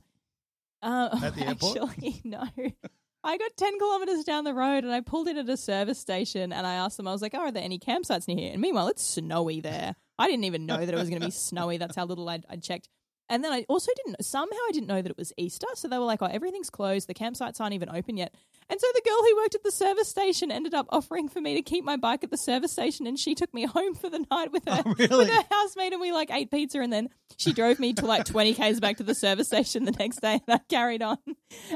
Uh, At the [LAUGHS] airport? Actually, [LAUGHS] no. [LAUGHS] I got 10 kilometers down the road and I pulled in at a service station and I asked them, I was like, oh, are there any campsites near here? And meanwhile, it's snowy there. I didn't even know that it was going to be snowy. That's how little I'd, I'd checked. And then I also didn't, somehow I didn't know that it was Easter. So they were like, oh, everything's closed. The campsites aren't even open yet. And so the girl who worked at the service station ended up offering for me to keep my bike at the service station and she took me [LAUGHS] home for the night with oh, her, Oh, really? with her housemate and we like ate pizza and then she drove me to like 20 k's back to the service station the next day and I carried on. [LAUGHS]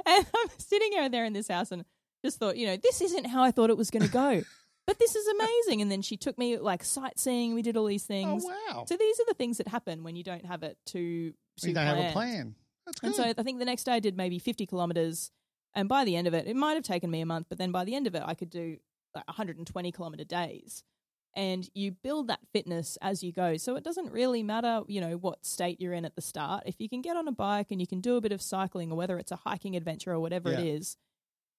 And I'm sitting over there in this house and just thought, you know, this isn't how I thought it was going to go. But this is amazing. And then she took me like sightseeing. We did all these Oh things. wow! So these are the things that happen when you don't have it to. You don't have a plan. That's good. And so I think the next day I did maybe 50 kilometers. And by the end of it, it might have taken me a month, but then by the end of it, I could do like 120 kilometer days. And you build that fitness as you go. So it doesn't really matter, you know, what state you're in at the start. If you can get on a bike and you can do a bit of cycling or whether it's a hiking adventure or whatever it Yeah. is,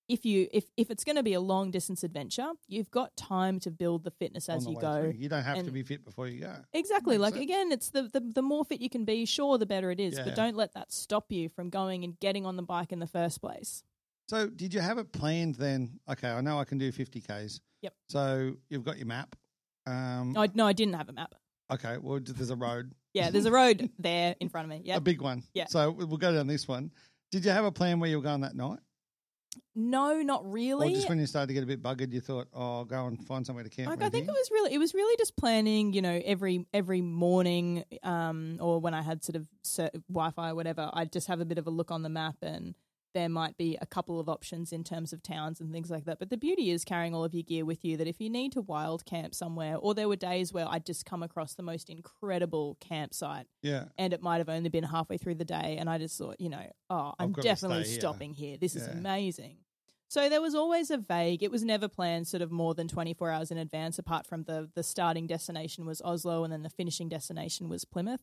if you if if it's going to be a long distance adventure, you've got time to build the fitness as the you go. through. You don't have to be fit before you go. Exactly. Like sense. again, it's the, the the more fit you can be, sure, the better it is. Yeah. But don't let that stop you from going and getting on the bike in the first place. So, did you have it planned then? Okay, I know I can do 50 Ks. Yep. So, you've got your map. Um, No, I, no, I didn't have a map. okay, well, there's a road, Yeah, there's a road there in front of me. Yeah, [LAUGHS] a big one. Yeah. So, we'll go down this one. Did you have a plan where you were going that night? No, not really. Or just when you started to get a bit buggered, you thought, oh, I'll go and find somewhere to camp? Like I think it was really, it was really just planning. You know, every every morning, um, or when I had sort of Wi-Fi or whatever, I'd just have a bit of a look on the map, and there might be a couple of options in terms of towns and things like that. But the beauty is carrying all of your gear with you. That if you need to wild camp somewhere, or there were days where I'd just come across the most incredible campsite, Yeah. and it might have only been halfway through the day, and I just thought, you know, oh, I'm definitely here. stopping here. This is amazing. So there was always a vague. It was never planned sort of more than 24 hours in advance. Apart from the the starting destination was Oslo, and then the finishing destination was Plymouth.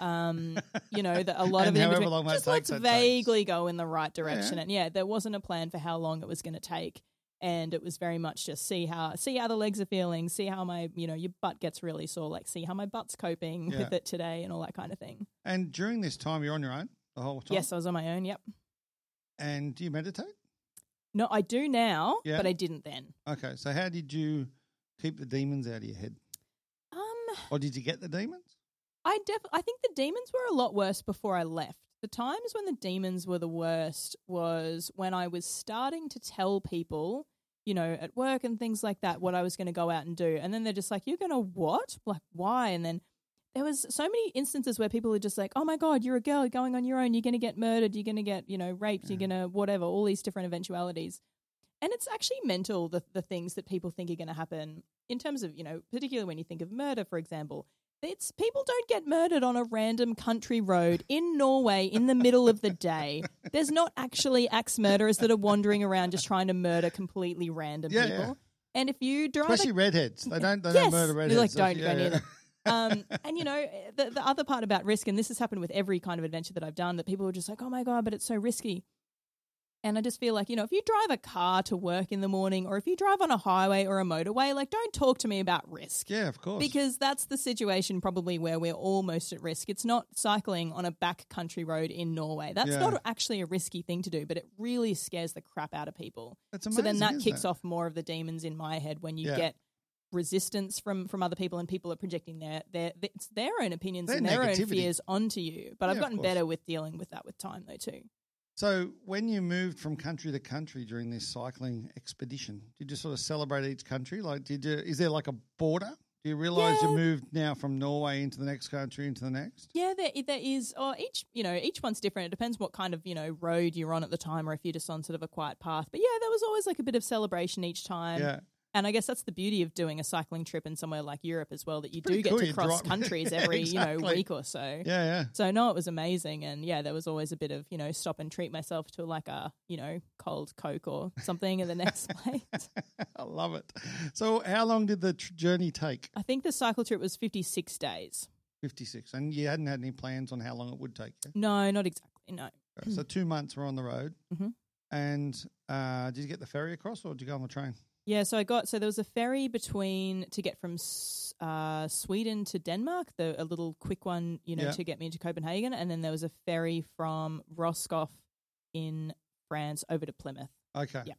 Um, you know, that a lot of it just takes, let's takes. vaguely go in the right direction. Yeah. And yeah, there wasn't a plan for how long it was going to take. And it was very much just see how see how the legs are feeling, see how my you know your butt gets really sore, like see how my butt's coping Yeah. with it today, and all that kind of thing. And during this time, you're on your own the whole time? Yes, I was on my own. Yep. And do you meditate? No, I do now, Yeah. but I didn't then. Okay, so how did you keep the demons out of your head? Um, Or did you get the demons? I def I think the demons were a lot worse before I left. The times when the demons were the worst was when I was starting to tell people, you know, at work and things like that, what I was going to go out and do, and then they're just like, "You're going to what? Like, why?" And then there was so many instances where people are just like, "Oh my god, you're a girl going on your own. You're going to get murdered. You're going to get, you know, raped. You're mm. going to whatever. All these different eventualities." And it's actually mental the the things that people think are going to happen in terms of, you know, particularly when you think of murder, for example. It's people don't get murdered on a random country road in Norway in the middle of the day. There's not actually axe murderers that are wandering around just trying to murder completely random Yeah, people. yeah. And if you drive, a- Especially redheads. They don't. They yes, don't murder redheads. like don't yeah, go near them. um, and you know the the other part about risk, and this has happened with every kind of adventure that I've done, that people are just like, oh my god, but it's so risky. And I just feel like, you know, if you drive a car to work in the morning or if you drive on a highway or a motorway, like don't talk to me about risk. Yeah, of course. Because that's the situation probably where we're all most at risk. It's not cycling on a back country road in Norway. That's Yeah. not actually a risky thing to do, but it really scares the crap out of people. It's so then that kicks it? off more of the demons in my head when you Yeah. get resistance from from other people and people are projecting their their it's their own opinions Their and their own fears onto you. But Yeah, I've gotten better with dealing with that with time though too. So, when you moved from country to country during this cycling expedition, did you sort of celebrate each country? Like, did you? Is there like a border? Do you realise you moved now from Norway into the next country into the next? Yeah, there there is. Or each you know each one's different. It depends what kind of you know road you're on at the time, or if you're just on sort of a quiet path. But yeah, there was always like a bit of celebration each time. yeah, And I guess that's the beauty of doing a cycling trip in somewhere like Europe as well, that you do pretty get cool. to You cross drive- [LAUGHS] countries every you know week or so. yeah, yeah. So no, it was amazing, and yeah, there was always a bit of you know stop and treat myself to like a you know cold Coke or something in the next [LAUGHS] place. I love it. So, how long did the tr- journey take? I think the cycle trip was fifty six days. Fifty-six, and you hadn't had any plans on how long it would take. Yeah? No, not exactly. No, So, two months were on the road, Mhm. and uh, did you get the ferry across, or did you go on the train? Yeah. So I got so there was a ferry between to get from S- uh, Sweden to Denmark, the a little quick one, you know, Yeah. to get me into Copenhagen, and then there was a ferry from Roscoff in France over to Plymouth. Okay. Yeah.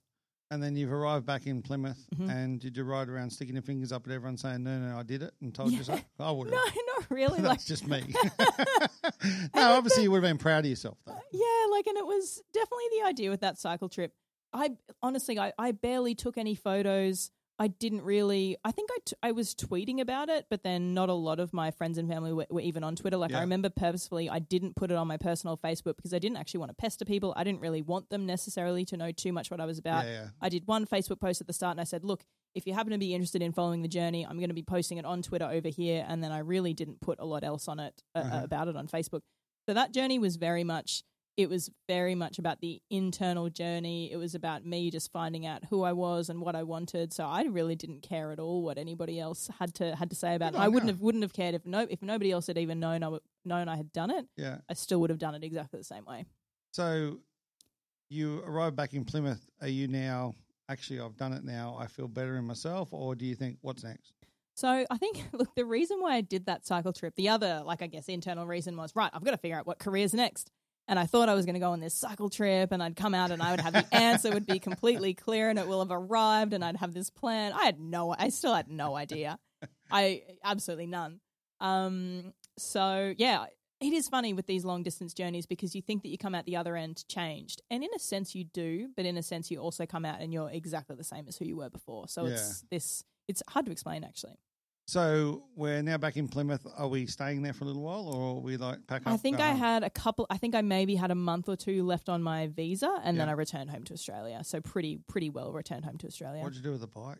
And then you've arrived back in Plymouth, Mhm. and did you ride around sticking your fingers up at everyone saying, "No, no, I did it," and told you so? [LAUGHS] I would have. No, not really. [LAUGHS] like That's just me. [LAUGHS] no, obviously you would have been proud of yourself, though. Yeah, like, and it was definitely the idea with that cycle trip. I honestly, I, I barely took any photos. I didn't really. I think I, t- I was tweeting about it, but then not a lot of my friends and family were, were even on Twitter. Like, Yeah. I remember purposefully, I didn't put it on my personal Facebook because I didn't actually want to pester people. I didn't really want them necessarily to know too much what I was about. Yeah, yeah. I did one Facebook post at the start and I said, look, if you happen to be interested in following the journey, I'm going to be posting it on Twitter over here. And then I really didn't put a lot else on it uh, Uh-huh. about it on Facebook. So that journey was very much, it was very much about the internal journey. It was about me just finding out who I was and what I wanted. So I really didn't care at all what anybody else had to had to say about it. I wouldn't have wouldn't have cared if no if nobody else had even known I w- known I had done it. Yeah. I still would have done it exactly the same way. So you arrived back in Plymouth. Are you now, actually, I've done it now, I feel better in myself, or do you think, what's next? So I think, [LAUGHS] look, the reason why I did that cycle trip, the other, like, I guess, internal reason was, right, I've got to figure out what career's next. And I thought I was going to go on this cycle trip and I'd come out and I would have the [LAUGHS] answer would be completely clear and it will have arrived and I'd have this plan. I had no, I still had no idea. I absolutely none. Um, so yeah, it is funny with these long distance journeys because you think that you come out the other end changed. And in a sense you do, but in a sense you also come out and you're exactly the same as who you were before. So it's this, it's hard to explain actually. So we're now back in Plymouth. Are we staying there for a little while, or are we like pack up? I think I had a couple. I think I maybe had a month or two left on my visa, and then I returned home to Australia. So pretty, pretty well returned home to Australia. What did you do with the bike?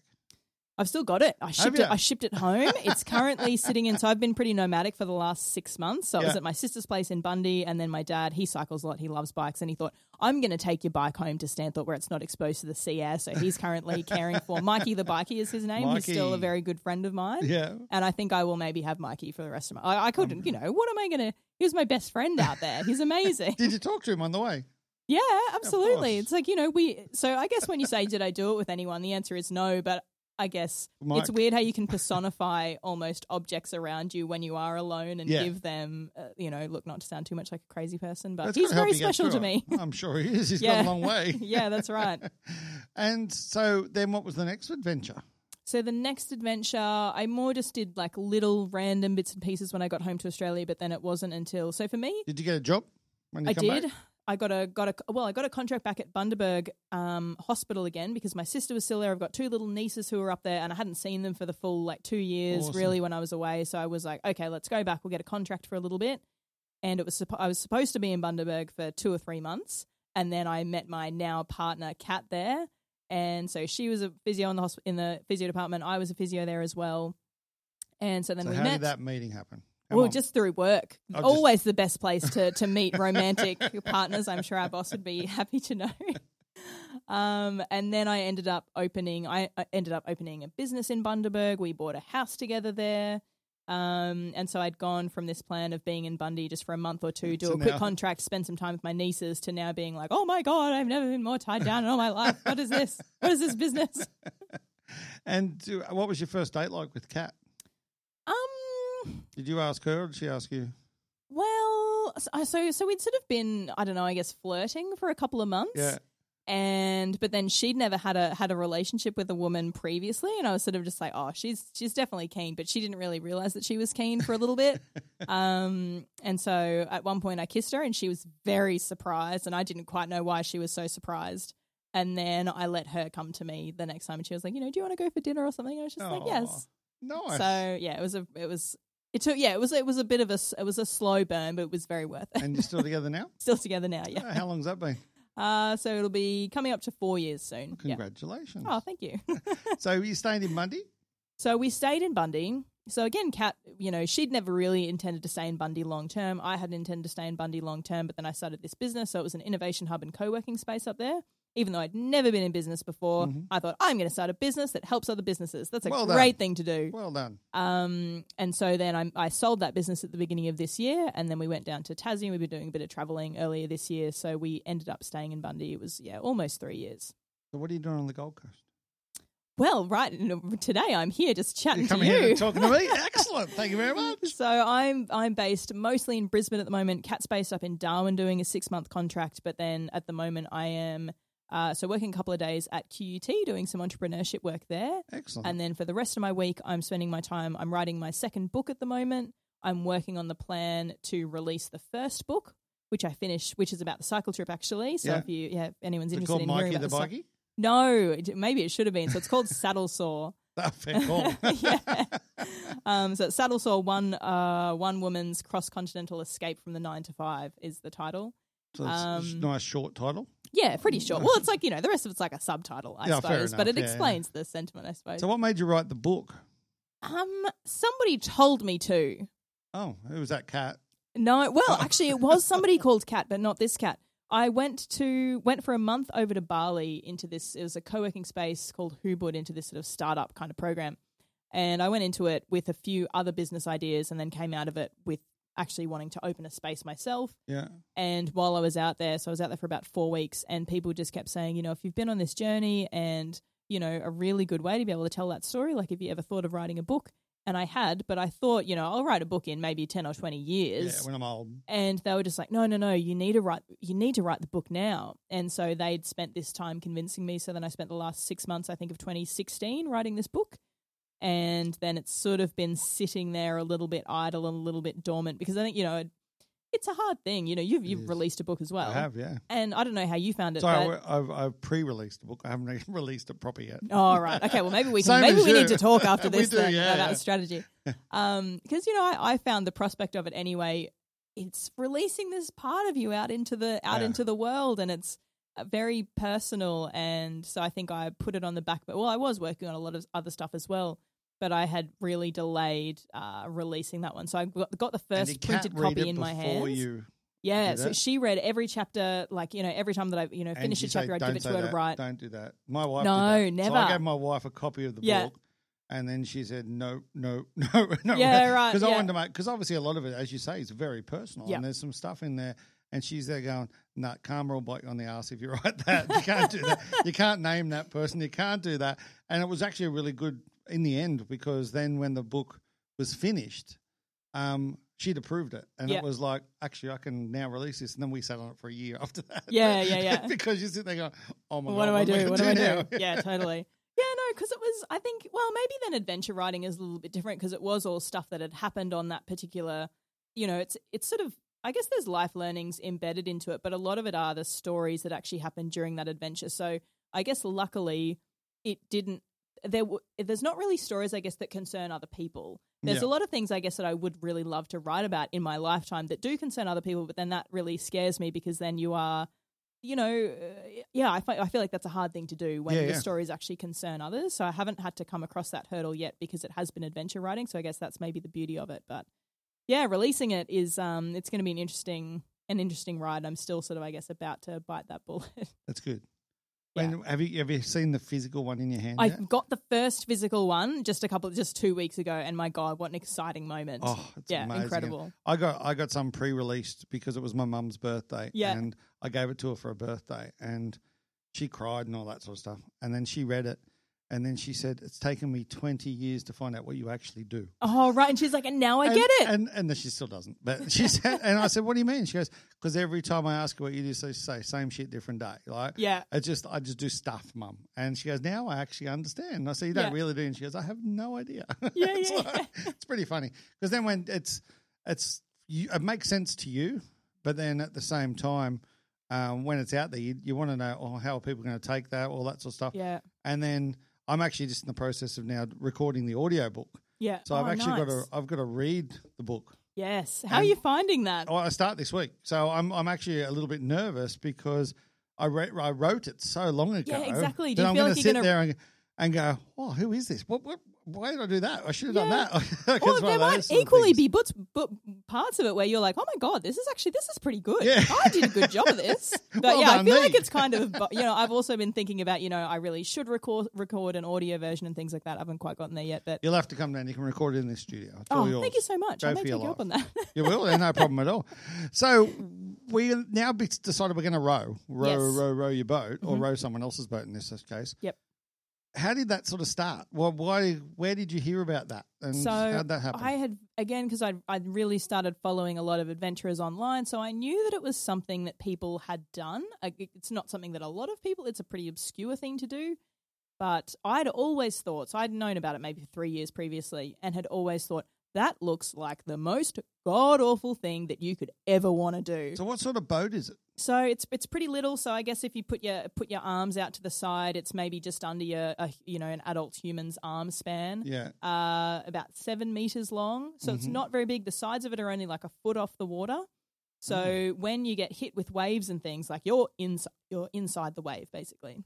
I've still got it. I shipped it. I shipped it home. It's currently [LAUGHS] sitting in. So I've been pretty nomadic for the last six months. So I was at my sister's place in Bundy, and then my dad. He cycles a lot. He loves bikes, and he thought I'm going to take your bike home to Stanthorpe where it's not exposed to the sea air. So he's currently [LAUGHS] caring for Mikey the bikie is his name. He's still a very good friend of mine. Yeah. And I think I will maybe have Mikey for the rest of my. I, I couldn't, um, you know, what am I going to? He was my best friend out there. He's amazing. [LAUGHS] Did you talk to him on the way? Yeah, absolutely. It's like, you know, we so I guess when you say did I do it with anyone, the answer is no, but I guess Mike. it's weird how you can personify [LAUGHS] almost objects around you when you are alone and Yeah. give them, uh, you know, look not to sound too much like a crazy person, but That's he's very special to me. I'm sure he is. He's [LAUGHS] Yeah. got a long way. [LAUGHS] yeah, that's right. And so then what was the next adventure? So the next adventure, I more just did like little random bits and pieces when I got home to Australia, but then it wasn't until so for me, Did you get a job when you I did. back? I got a got a well, I got a contract back at Bundaberg um, Hospital again because my sister was still there. I've got two little nieces who were up there, and I hadn't seen them for the full like two years Awesome. really when I was away. So I was like, okay, let's go back. We'll get a contract for a little bit, and it was I was supposed to be in Bundaberg for two or three months, and then I met my now partner Kat there, and so she was a physio in the hosp- in the physio department. I was a physio there as well, and so then so we how met. did that meeting happen? Come Well, on. just through work. Just- Always the best place to, to meet romantic [LAUGHS] partners. I'm sure our boss would be happy to know. [LAUGHS] um, and then I ended up opening. I, I ended up opening a business in Bundaberg. We bought a house together there. Um, and so I'd gone from this plan of being in Bundy just for a month or two, do So a quick now- contract, spend some time with my nieces, to now being like, oh my god, I've never been more tied down in all my life. What is this? What is this business? [LAUGHS] And what was your first date like with Kat? Did you ask her or did she ask you? well, so so, we'd sort of been, I don't know, I guess flirting for a couple of months. Yeah. and but then she'd never had a had a relationship with a woman previously and i was sort of just like oh she's she's definitely keen but she didn't really realize that she was keen for a little bit [LAUGHS] um and so at one point i kissed her and she was very surprised and i didn't quite know why she was so surprised and then i let her come to me the next time and she was like you know do you want to go for dinner or something and i was just like yes Nice. so yeah it was a it was it took yeah it was it was a bit of a it was a slow burn but it was very worth it and you're still together now? [LAUGHS] still together now yeah Oh, How long's that been? uh so it'll be coming up to four years soon yeah. Congratulations. oh thank you [LAUGHS] So you stayed in Bundy? So we stayed in Bundy. So again, Kat, you know, she'd never really intended to stay in Bundy long term. I hadn't intended to stay in Bundy long term, but then I started this business. So it was an innovation hub and co working space up there. Even though I'd never been in business before, I thought I'm going to start a business that helps other businesses. That's a Well done. great thing to do. Well done. Um, and so then I, I sold that business at the beginning of this year, and then we went down to Tassie. We've been doing a bit of traveling earlier this year, so we ended up staying in Bundy. It was yeah, almost three years. So what are you doing on the Gold Coast? Well, right today I'm here just chatting You're to coming you. here talking to me? [LAUGHS] Excellent. Thank you very much. So I'm I'm based mostly in Brisbane at the moment. Kat's based up in Darwin doing a six month contract, but then at the moment I am uh, so working a couple of days at QUT doing some entrepreneurship work there, Excellent. and then for the rest of my week I'm spending my time. I'm writing my second book at the moment. I'm working on the plan to release the first book, which I finished, which is about the cycle trip actually. So Yeah. if you yeah if anyone's Is it interested called in hearing Mikey about the Bikey? no, it- maybe it should have been. So it's called Saddle Sore. Oh, fair call. yeah. Um, so Saddle Sore one uh, one woman's cross continental escape from the nine to five is the title. So it's a Um, nice short title. Yeah, pretty short. Well, it's like you know the rest of it's like a subtitle, I Yeah, fair suppose, but it yeah, explains the sentiment, I suppose. So what made you write the book? um, somebody told me to. Oh, who was that cat? No, well, actually, it was somebody called Cat, but not this cat. I went to went for a month over to Bali into this. It was a co working space called Hubud into this sort of startup kind of program, and I went into it with a few other business ideas, and then came out of it with actually wanting to open a space myself. Yeah. And while I was out there, so I was out there for about four weeks, and people just kept saying, you know, if you've been on this journey and, you know, a really good way to be able to tell that story, like if you ever thought of writing a book, and I had, but I thought, you know, I'll write a book in maybe 10 or 20 years. Yeah, when I'm old. and they were just like, no, no, no, you need to write, you need to write the book now. And so they'd spent this time convincing me. So then I spent the last six months, I think, of 2016 writing this book. And then it's sort of been sitting there a little bit idle and a little bit dormant because I think, you know, it, it's a hard thing. You know, you've, you've released a book as well. I have, yeah. And I don't know how you found it. Sorry, I've, I've pre-released the book. I haven't [LAUGHS] released it proper yet. Oh right, okay. Well, maybe we can. Maybe we you. need to talk after [LAUGHS] this do, then yeah, about yeah. strategy. Um, because you know, I, I found the prospect of it anyway. It's releasing this part of you out into the out Yeah. into the world, and it's very personal. And so I think I put it on the back. But well, I was working on a lot of other stuff as well. But I had really delayed uh, releasing that one, so I got, got the first printed copy in my hands. You, yeah, so she read every chapter. Like you know, every time that I you know finish a chapter, I'd give it to her to write. Don't do that. My wife No, that. So never. I gave my wife a copy of the Yeah. book. And then she said, no, no, [LAUGHS] no, no. Yeah, right, [LAUGHS] Because I wanted to make, because obviously a lot of it, as you say, is very personal. Yeah. And there's some stuff in there. And she's there going, nah, karma will bite you on the ass if you write [LAUGHS] that. You can't do that. you can't name that person. You can't do that. And it was actually a really good in the end because then when the book was finished, um, she'd approved it. And Yeah. it was like, actually, I can now release this. And then we sat on it for a year [LAUGHS] after that. Yeah, yeah, yeah. [LAUGHS] because you sit there going, oh my god. what God, do I do? What do I now? do? Yeah, totally. Yeah, no, because it was. I think. Well, maybe then adventure writing is a little bit different because it was all stuff that had happened on that particular. You know, it's it's sort of. I guess there's life learnings embedded into it, but a lot of it are the stories that actually happened during that adventure. So I guess luckily it didn't. There, w- there's not really stories, I guess, that concern other people. There's Yeah. a lot of things, I guess, that I would really love to write about in my lifetime that do concern other people, but then that really scares me because then you are you know, uh, yeah, I, fi- I feel like that's a hard thing to do when Yeah, the yeah. stories actually concern others. So I haven't had to come across that hurdle yet because it has been adventure writing. So I guess that's maybe the beauty of it. But yeah, releasing it is um, it's going to be an interesting an interesting ride. I'm still sort of I guess about to bite that [LAUGHS] bullet. That's good. Yeah. When, have you have you seen the physical one in your hand? I yet? got the first physical one just a couple, just two weeks ago, and my God, what an exciting moment! Oh, it's yeah, amazing. incredible. I got I got some pre-released because it was my mum's birthday. Yeah. and I gave it to her for her birthday, and she cried and all that sort of stuff. And then she read it, and then she said, "It's taken me twenty years to find out what you actually do." Oh, right. And she's like, and now I and, get it. And and she still doesn't. But she [LAUGHS] said, and I said, "What do you mean?" She goes, "Because every time I ask her what you do, so she say same shit, different day." Like, Yeah. I just I just do stuff, mum. And she goes, "Now I actually understand." And I said, "You don't Yeah. really do." And she goes, "I have no idea." Yeah, [LAUGHS] it's, yeah, like- it's pretty funny because then when it's it's you, it makes sense to you, but then at the same time. Um, when it's out there, you, you want to know, oh, how are people going to take that, all that sort of stuff. yeah. And then I'm actually just in the process of now recording the audio book. Yeah. So Oh, I've actually got to. I've got to read the book. Yes. How are you finding that? Oh, I start this week, so I'm I'm actually a little bit nervous because I re- I wrote it so long ago. Yeah, exactly. Do you I'm feel like you're sit gonna- there and, and go, oh, who is this? What what? Why did I do that? I should have Yeah. done that. [LAUGHS] Or there might those sort of equally be books, but parts of it where you're like, oh my god, this is actually this is pretty good. Yeah. I did a good job of this. [LAUGHS] But Well yeah, I feel me. like it's kind of [LAUGHS] you know I've also been thinking about you know I really should record record an audio version and things like that. I haven't quite gotten there yet, but You'll have to come down. You can record it in the studio. It's oh, yours. thank you so much. Go I may take you up on that. You will, no problem at all. So we now decided we're going to row, row, Yes. Mm-hmm. row, row your boat, or row someone else's boat in this case. Yep. How did that sort of start? Well, why? Where did you hear about that? And So how did that happen? I had again because I I really started following a lot of adventurers online, so I knew that it was something that people had done. It's not something that a lot of people. It's a pretty obscure thing to do, but I'd always thought. So I'd known about it maybe three years previously, and had always thought that looks like the most god awful thing that you could ever want to do. so, what sort of boat is it? So it's it's pretty little. So I guess if you put your put your arms out to the side, it's maybe just under your uh, you know an adult human's arm span Yeah. uh, about seven meters long. So it's Mhm. not very big. The sides of it are only like a foot off the water. So Mm. when you get hit with waves and things, like you're inside, you're inside the wave basically.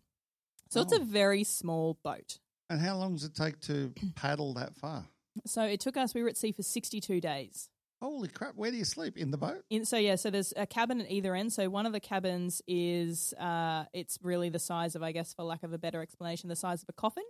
So it's a Oh. very small boat. And how long does it take to [CLEARS THROAT] paddle that far? So it took us. We were at sea for sixty-two days. Holy crap! Where do you sleep in the boat? In, so yeah, so there's a cabin at either end. So one of the cabins is uh, it's really the size of, I guess, for lack of a better explanation, the size of a coffin.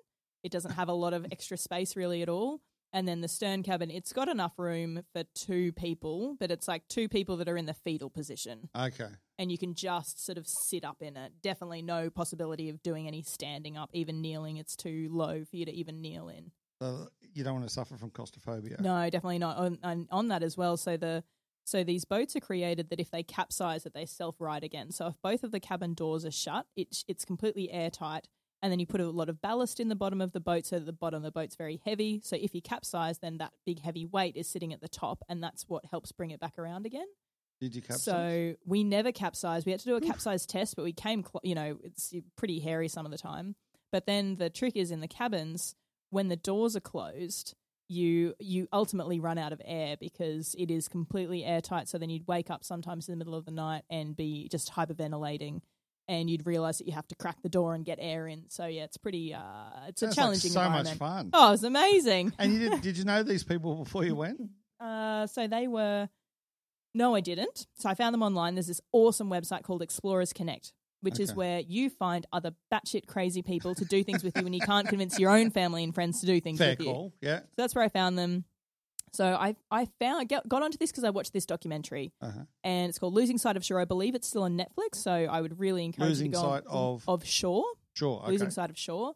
It doesn't have a lot of extra space really at all. And then the stern cabin, it's got enough room for two people, but it's like two people that are in the fetal position, Okay. and you can just sort of sit up in it. Definitely no possibility of doing any standing up, even kneeling. It's too low for you to even kneel in. So you don't want to suffer from claustrophobia. No, definitely not. On, on, on that as well. So the so these boats are created that if they capsize, that they self right again. So if both of the cabin doors are shut, it's it's completely airtight. And then you put a lot of ballast in the bottom of the boat, so that the bottom of the boat's very heavy. So if you capsize, then that big heavy weight is sitting at the top, and that's what helps bring it back around again. Did you capsize? So we never capsized. We had to do a capsize [LAUGHS] test, but we came, cl- you know, it's pretty hairy some of the time. But then the trick is in the cabins when the doors are closed, you you ultimately run out of air because it is completely airtight. So then you'd wake up sometimes in the middle of the night and be just hyperventilating, and you'd realize that you have to crack the door and get air in. So yeah, it's pretty. Uh, it's Sounds a challenging like so much fun. Oh, it's amazing. [LAUGHS] And you did? [LAUGHS] Did you know these people before you went? [LAUGHS] Uh, so they were. No, I didn't. So I found them online. There's this awesome website called Explorers Connect, which is where you find other batshit crazy people to do things with you when you can't convince your own family and friends to do things Fair with you. call. Yeah. So that's where I found them. So I I found got, got onto this because I watched this documentary Uh-huh. and it's called Losing Sight of Shore. I believe it's still on Netflix. So I would really encourage Losing you to go Sight of- of Shore Sure. Okay. losing sight of shore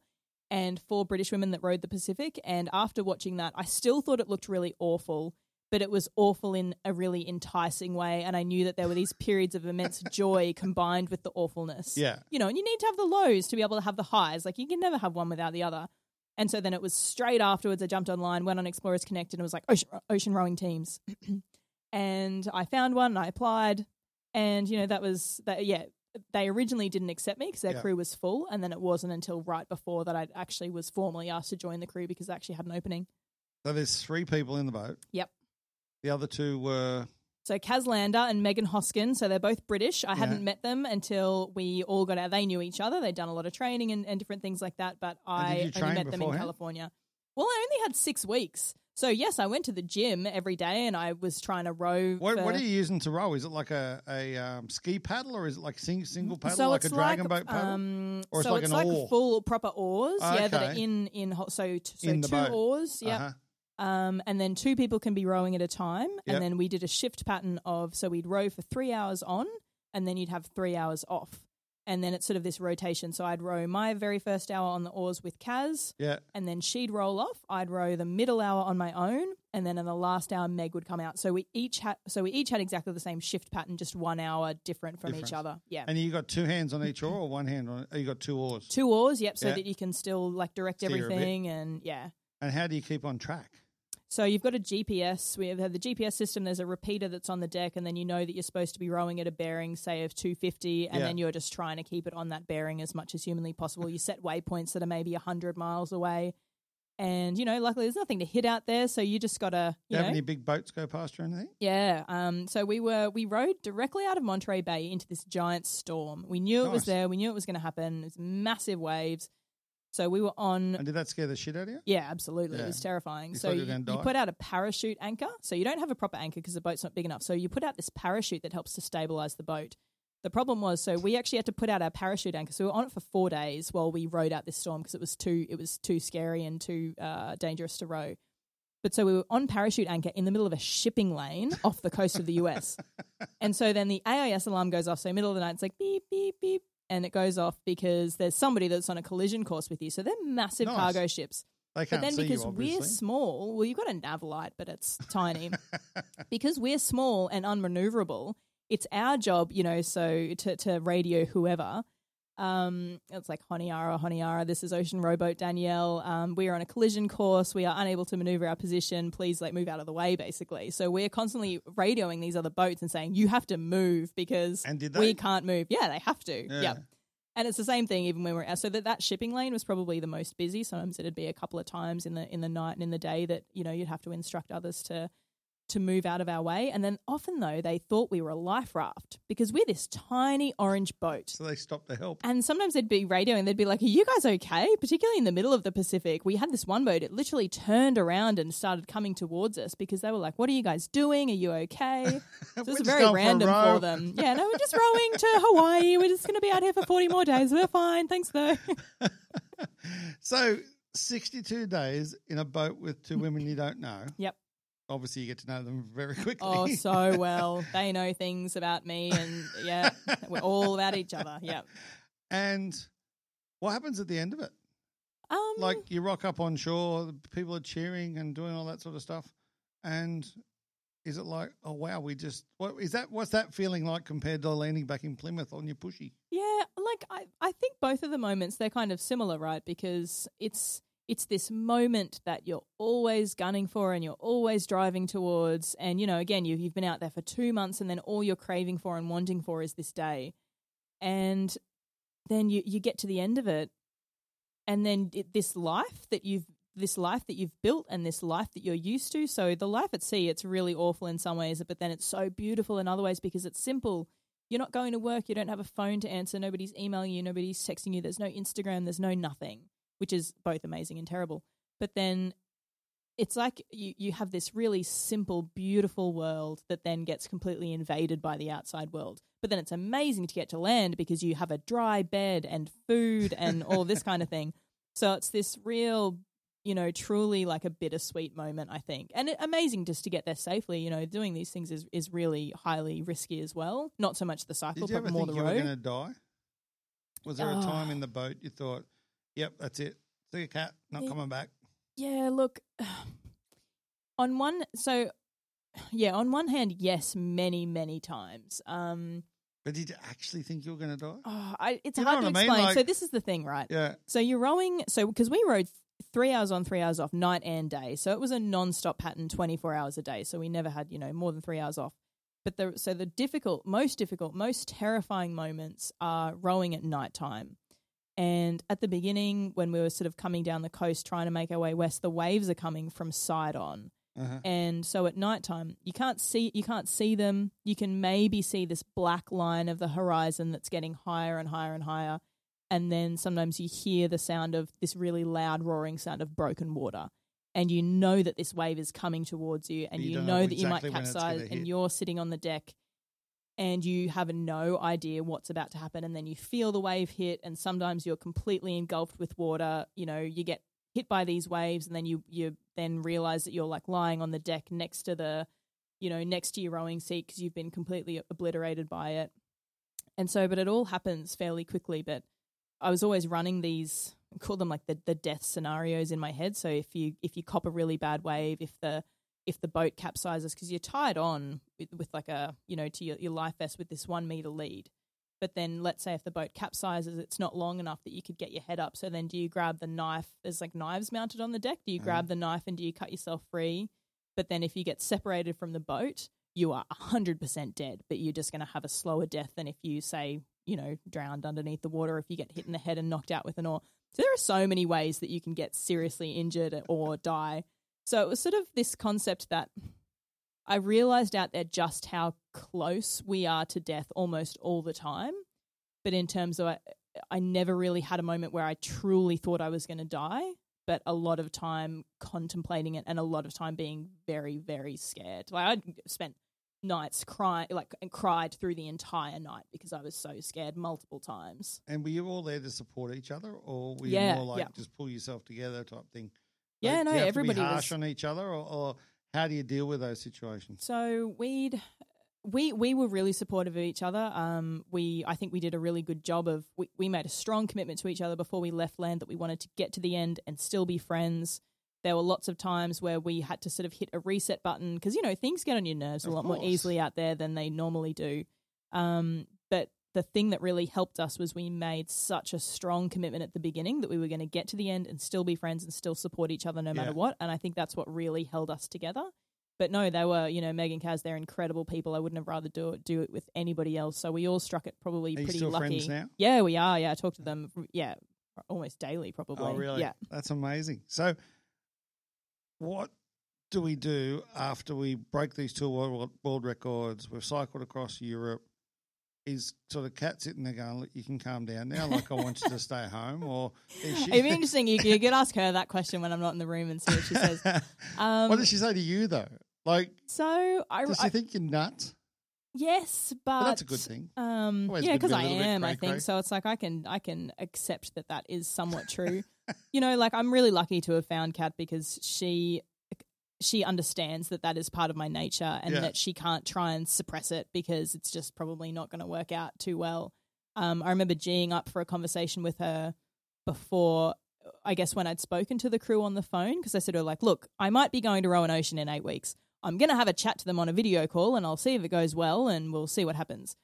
and four british women that rowed the pacific and after watching that i still thought it looked really awful but it was awful in a really enticing way and i knew that there were these periods of immense [LAUGHS] joy combined with the awfulness Yeah. you know and you need to have the lows to be able to have the highs like you can never have one without the other and so then it was straight afterwards i jumped online went on explorers connect and it was like ocean, ocean rowing teams [CLEARS THROAT] and i found one and i applied and you know that was that yeah they originally didn't accept me because their Yeah. crew was full and then it wasn't until right before that i actually was formally asked to join the crew because I actually had an opening So there's three people in the boat. Yep. The other two were so Kaz Lander and Megan Hoskin, so they're both British. I hadn't met them until we all got out. They knew each other. They'd done a lot of training and, and different things like that, but I only met them in? California. Well, I only had six weeks. So yes, I went to the gym every day and I was trying to row. What, for- what are you using to row? Is it like a, a um, ski paddle or is it like sing, single paddle, so like a dragon boat paddle? Um, Or it's so like it's like oar? full proper oars, yeah, that are in in so so In two boat. oars, yeah. Uh-huh. Um, and then two people can be rowing at a time. Yep. And then we did a shift pattern of so we'd row for three hours on, and then you'd have three hours off. And then it's sort of this rotation. So I'd row my very first hour on the oars with Kaz, Yeah. and then she'd roll off. I'd row the middle hour on my own, and then in the last hour, Meg would come out. So we each had so we each had exactly the same shift pattern, just one hour different from each other. Yeah. And you got two hands on each oar or one hand on? You got two oars. Two oars, yep, so Yeah. that you can still like direct Steer everything and yeah. And how do you keep on track? So you've got a GPS. We have the GPS system. There's a repeater that's on the deck, and then you know that you're supposed to be rowing at a bearing, say of 250, and Yeah. then you're just trying to keep it on that bearing as much as humanly possible. You set waypoints that are maybe 100 miles away, and you know, luckily there's nothing to hit out there, so you just gotta, you you have know, any big boats go past you or anything? yeah. Um. So we were we rowed directly out of Monterey Bay into this giant storm. We knew it was there. We knew it was going to happen. It was massive waves. So we were on And did that scare the shit out of you? Yeah, absolutely. It was terrifying. You so you you, you put out a parachute anchor. So you don't have a proper anchor because the boat's not big enough. So you put out this parachute that helps to stabilize the boat. The problem was, so we actually had to put out our parachute anchor. So we were on it for four days while we rode out this storm because it was too it was too scary and too uh, dangerous to row. But so we were on parachute anchor in the middle of a shipping lane off the coast of the US. [LAUGHS] and so then the AIS alarm goes off. So middle of the night, it's like beep beep beep, and it goes off because there's somebody that's on a collision course with you. So they're massive Nice. cargo ships. They But can't then see because you, we're small, well, you've got a nav light, but it's tiny. [LAUGHS] because we're small and unmaneuverable, it's our job, you know, so to, to radio whoever. Um, it's like Honiara, Honiara, this is Ocean Rowboat Danielle. Um, we are on a collision course. We are unable to maneuver our position. Please, like, move out of the way, basically. So we're constantly radioing these other boats and saying, you have to move because we can't move. Yeah, they have to. Yeah. Yep. And it's the same thing even when we're out. So that, that shipping lane was probably the most busy. Sometimes it'd be a couple of times in the in the night and in the day that you know you'd have to instruct others to to move out of our way. And then often though they thought we were a life raft because we're this tiny orange boat. So they stopped to help. And sometimes they'd be radioing, they'd be like, Are you guys okay? Particularly in the middle of the Pacific. We had this one boat, it literally turned around and started coming towards us because they were like, What are you guys doing? Are you okay? [LAUGHS] So it was very going for random for them. Yeah, no, we're just rowing to Hawaii. We're just going to be out here for 40 more days. We're fine. Thanks, though. [LAUGHS] So 62 days in a boat with two women you don't know. Yep. Obviously, you get to know them very quickly. Oh, so [LAUGHS] well. They know things about me, and yeah, we're all about each other. Yep. and what happens at the end of it? Um, Like you rock up on shore, people are cheering and doing all that sort of stuff. And is it like, oh wow, we just what is that? What's that feeling like compared to landing back in Plymouth on your pushy? Yeah, like I, I think both of the moments they're kind of similar, right? Because it's it's this moment that you're always gunning for and you're always driving towards, and you know, again, you you've been out there for two months, and then all you're craving for and wanting for is this day, and then you you get to the end of it, and then it, this life that you've this life that you've built and this life that you're used to. So the life at sea, it's really awful in some ways, but then it's so beautiful in other ways because it's simple. You're not going to work. You don't have a phone to answer. Nobody's emailing you. Nobody's texting you. There's no Instagram. There's no nothing, which is both amazing and terrible. But then it's like you, you have this really simple, beautiful world that then gets completely invaded by the outside world. But then it's amazing to get to land because you have a dry bed and food and [LAUGHS] all this kind of thing. So it's this real, you know, truly like a bittersweet moment, I think. And it, amazing just to get there safely. You know, doing these things is, is really highly risky as well. Not so much the cycle, Did you but ever more think the you were road. going to die? Was there a time in ah. the boat you thought, "Yep, that's it. See you, cat. Not Yeah. coming back." Yeah, look, [SIGHS] on one, so [SIGHS] yeah, on one hand, yes, many, many times. Um, But did you actually think you were going to die? oh, I, it's You hard to what I mean? explain. so this is the thing, right? Yeah. So you're rowing, so because we rowed three hours on, three hours off, night and day. So it was a non-stop pattern, 24 hours a day. So we never had, you know, more than three hours off. But the so the difficult, most difficult, most terrifying moments are rowing at nighttime. And at the beginning, when we were sort of coming down the coast trying to make our way west, the waves are coming from side on. Uh-huh. And so at nighttime, you can't see you can't see them. You can maybe see this black line of the horizon that's getting higher and higher and higher. And then sometimes you hear the sound of this really loud roaring sound of broken water. and you know that this wave is coming towards you, and You you, know know that you might exactly when it's gonna capsize, and you're sitting on the deck, and you have no idea what's about to happen, and then you feel the wave hit, and sometimes you're completely engulfed with water. You know, you get hit by these waves, and then you you then realize that you're like lying on the deck next to the, you know, next to your rowing seat because you've been completely obliterated by it, and so, but it all happens fairly quickly. But I was always running these I call them like the the death scenarios in my head. So if you if you cop a really bad wave, if the if the boat capsizes because you're tied on with, with like a you know to your, your life vest with this one meter lead, but then let's say if the boat capsizes, it's not long enough that you could get your head up. So then do you grab the knife? There's like knives mounted on the deck. Do you mm-hmm. grab the knife and do you cut yourself free? But then if you get separated from the boat, you are 100% dead, but you're just going to have a slower death than if you, say, you know, drowned underneath the water, if you get hit in the head and knocked out with an oar. So there are so many ways that you can get seriously injured or die. So it was sort of this concept that I realized out there just how close we are to death almost all the time. But in terms of, I, I never really had a moment where I truly thought I was going to die, but a lot of time contemplating it and a lot of time being very, very scared. Like I spent nights crying, like and cried through the entire night because I was so scared multiple times. And were you all there to support each other, or were Yeah, you more like yeah. just pull yourself together type thing? Yeah, Like, no, do you have everybody harsh was- on each other, or, or how do you deal with those situations? So we'd we we were really supportive of each other. Um, we I think we did a really good job of we, we made a strong commitment to each other before we left land that we wanted to get to the end and still be friends. There were lots of times where we had to sort of hit a reset button because you know things get on your nerves a Of lot more easily out there than they normally do. Um, but the thing that really helped us was we made such a strong commitment at the beginning that we were going to get to the end and still be friends and still support each other no matter what. And I think that's what really held us together. But no, they were, you know, Megan Kaz, they're incredible people. I wouldn't have rather do it do it with anybody else. So we all struck it probably Are you pretty still lucky. friends now? Yeah, we are. Yeah, I talk to them. Yeah, almost daily, probably. Oh, really? Yeah. That's amazing. So, what do we do after we break these two world, world records? We've cycled across Europe. Is sort of Kat sitting there going, "Look, you can calm down now. Like I want you to stay home." Or [LAUGHS] is she? It'd be interesting. You, you could ask her that question when I'm not in the room and see what she says. [LAUGHS] Um, what does she say to you though? Like, So I, does I she think you're nuts? yes, but, But that's a good thing. Um, Always yeah, because be I am. I think so. It's like I can I can accept that that is somewhat true. [LAUGHS] you know, like I'm really lucky to have found Kat because she she understands that that is part of my nature and Yeah. that she can't try and suppress it because it's just probably not going to work out too well. Um, I remember geeing up for a conversation with her before. I guess when I'd spoken to the crew on the phone, because I said to her, like, look, I might be going to row an ocean in eight weeks. I'm going to have a chat to them on a video call and I'll see if it goes well and we'll see what happens.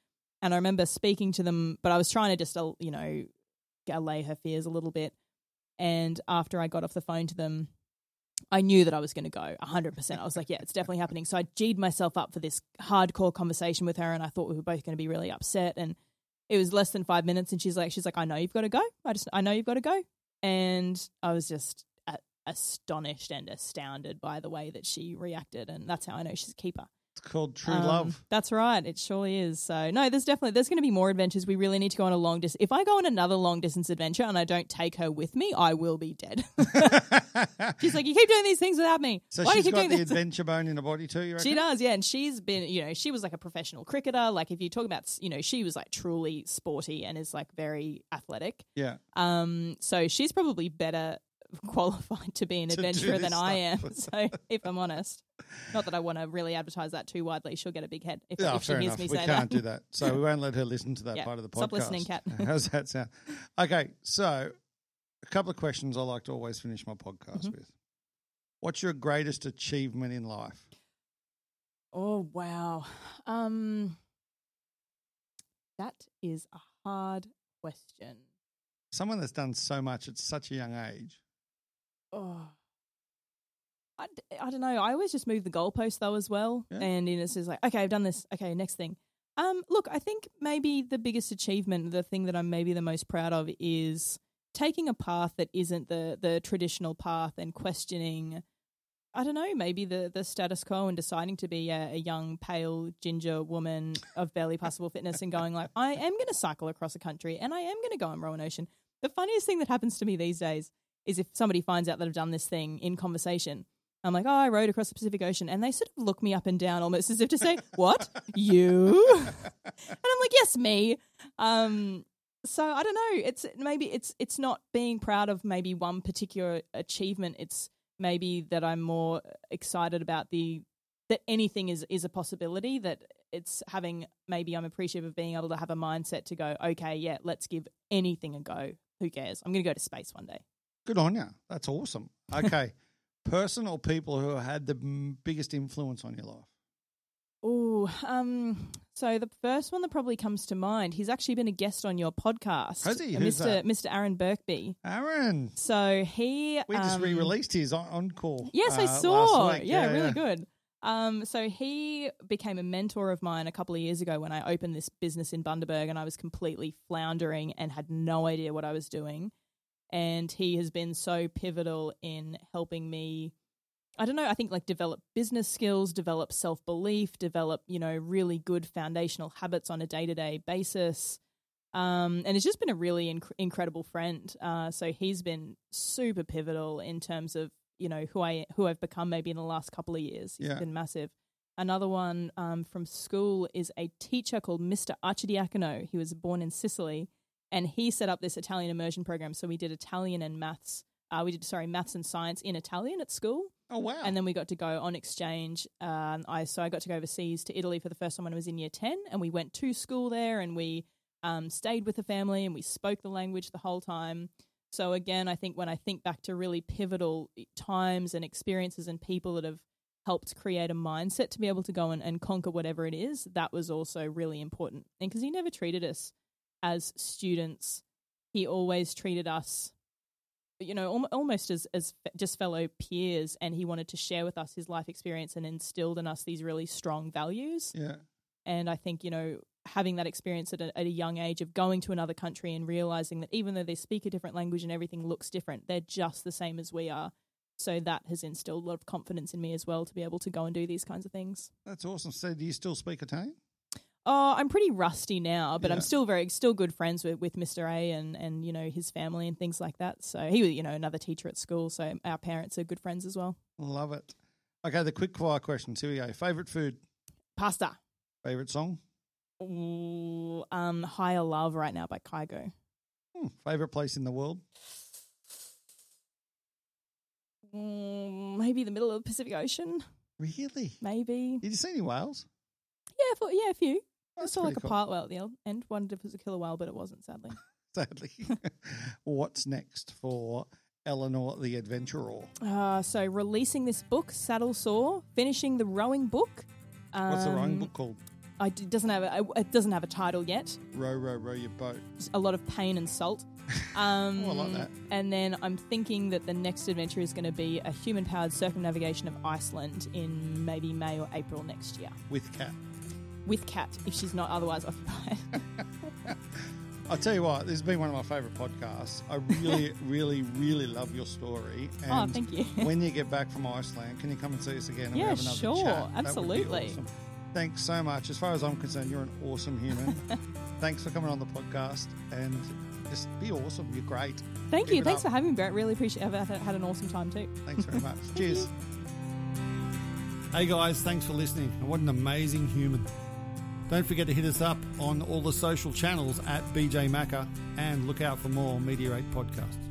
And I remember speaking to them, but I was trying to just, uh, you know, allay her fears a little bit. And after I got off the phone to them, I knew that I was going to go 100%. I was like, yeah, it's definitely happening. So I G'd myself up for this hardcore conversation with her, and I thought we were both going to be really upset. And it was less than five minutes, and she's like, she's like, I know you've got to go. I just, I know you've got to go. And I was just astonished and astounded by the way that she reacted, and that's how I know she's a keeper. It's called true Um, love. That's right. It surely is. So no, there's definitely there's going to be more adventures. We really need to go on a long distance. If I go on another long distance adventure and I don't take her with me, I will be dead. [LAUGHS] she's like, you keep doing these things without me. So Why do you keep got doing the this? [LAUGHS] adventure bone in her body too. You reckon? She does, yeah, and she's been, you know, she was like a professional cricketer. Like if you talk about, you know, she was like truly sporty and is like very athletic. Yeah. Um, so she's probably better [LAUGHS] qualified to be an To adventurer this than I am. So if I'm honest, not that I want to really advertise that too widely, she'll get a big head if, Yeah, if she fair hears enough. me We say can't that. do that. So we won't let her listen to that Yeah. part of the podcast. Stop listening, Kat. [LAUGHS] How's that sound? Okay, so a couple of questions I like to always finish my podcast Mm-hmm. with. What's your greatest achievement in life? Oh wow. Um that is a hard question. Someone that's done so much at such a young age. Oh. I, d- I don't know. I always just move the goalpost though as well. Yeah. And it's just like, okay, I've done this. Okay, next thing. Um, look, I think maybe the biggest achievement, the thing that I'm maybe the most proud of is taking a path that isn't the the traditional path and questioning I don't know, maybe the, the status quo and deciding to be a, a young, pale, ginger woman of barely possible fitness and going like, I am going to cycle across the country and I am going to go on row an ocean. The funniest thing that happens to me these days is if somebody finds out that I've done this thing in conversation. I'm like, oh, I rode across the Pacific Ocean, and they sort of look me up and down almost as if to say, [LAUGHS] "What you?" and I'm like, "Yes, me." Um, so I don't know. It's maybe it's it's not being proud of maybe one particular achievement. It's maybe that I'm more excited about the that anything is is a possibility. That it's having maybe I'm appreciative of being able to have a mindset to go, okay, yeah, let's give anything a go. Who cares? I'm going to go to space one day. Good on you. That's awesome. [LAUGHS] Okay, person or people who had the biggest influence on your life. Oh, um, so the first one that probably comes to mind, he's actually been a guest on your podcast. Has he? Uh, Who's Mr. that? Mr. Aaron Burkby. Aaron. So he We just um, re-released his on- encore. Yes, I uh, saw. last week. Yeah, really good. Um, so he became a mentor of mine a couple of years ago when I opened this business in Bundaberg, and I was completely floundering and had no idea what I was doing. And he has been so pivotal in helping me. I don't know. I think like develop business skills, develop self belief, develop you know really good foundational habits on a day to day basis. Um, and it's just been a really inc- incredible friend. Uh, so he's been super pivotal in terms of you know who I who I've become maybe in the last couple of years. He's Yeah. been massive. Another one um, from school is a teacher called Mr. Archidiacono. He was born in Sicily, and he set up this Italian immersion program. So we did Italian and maths. Uh, we did sorry maths and science in Italian at school, Oh wow. and then we got to go on exchange. Um, I so I got to go overseas to Italy for the first time when I was in year ten, and we went to school there, and we um, stayed with the family, and we spoke the language the whole time. So again, I think when I think back to really pivotal times and experiences and people that have helped create a mindset to be able to go and, and conquer whatever it is, that was also really important. And because he never treated us as students, he always treated us you know, al- almost as as f- just fellow peers, and he wanted to share with us his life experience and instilled in us these really strong values. yeah. And I think you know, having that experience at a, at a young age of going to another country and realizing that even though they speak a different language and everything looks different, they're just the same as we are. So that has instilled a lot of confidence in me as well to be able to go and do these kinds of things. That's awesome. So, do you still speak Italian? Oh, I'm pretty rusty now, but Yeah. I'm still very still good friends with, with Mr. A and, and you know his family and things like that. So he was you know another teacher at school, so our parents are good friends as well. Love it. Okay, the quick fire questions. Here we go. Favorite food, Pasta. favorite song, Ooh, um, Higher Love right now by Kygo. hmm. favorite place in the world, Mm, maybe the middle of the Pacific Ocean. really? Maybe. Did you see any whales? Yeah, for, yeah, a few. I saw like pretty a cool. part whale at the end. Wondered if it was a killer whale, but it wasn't, sadly. [LAUGHS] Sadly. [LAUGHS] What's next for Eleanor the Adventurer? Uh, so releasing this book, Saddle Sore, finishing the rowing book. What's the rowing Um, book called? I, it doesn't have a, it doesn't have a title yet. Row, row, row your boat. Just a lot of pain and salt. Um, [LAUGHS] Oh, I like that. And then I'm thinking that the next adventure is going to be a human-powered circumnavigation of Iceland in maybe May or April next year With Kat. With Kat if she's not otherwise occupied. [LAUGHS] I'll tell you what, this has been one of my favourite podcasts. I really, [LAUGHS] really, really love your story. Oh, and oh, thank you. when you get back from Iceland, can you come and see us again? And we Yeah, have another sure. chat? That would be Absolutely. awesome. Thanks so much. As far as I'm concerned, you're an awesome human. [LAUGHS] Thanks for coming on the podcast and just be awesome. You're great. Thank Keep you. Thanks up. for having me, Brett. Really appreciate. I've had had an awesome time too. Thanks very much. Cheers. Hey guys, thanks for listening. What an amazing human. Don't forget to hit us up on all the social channels at BJ Macca and look out for more Meteorate podcasts.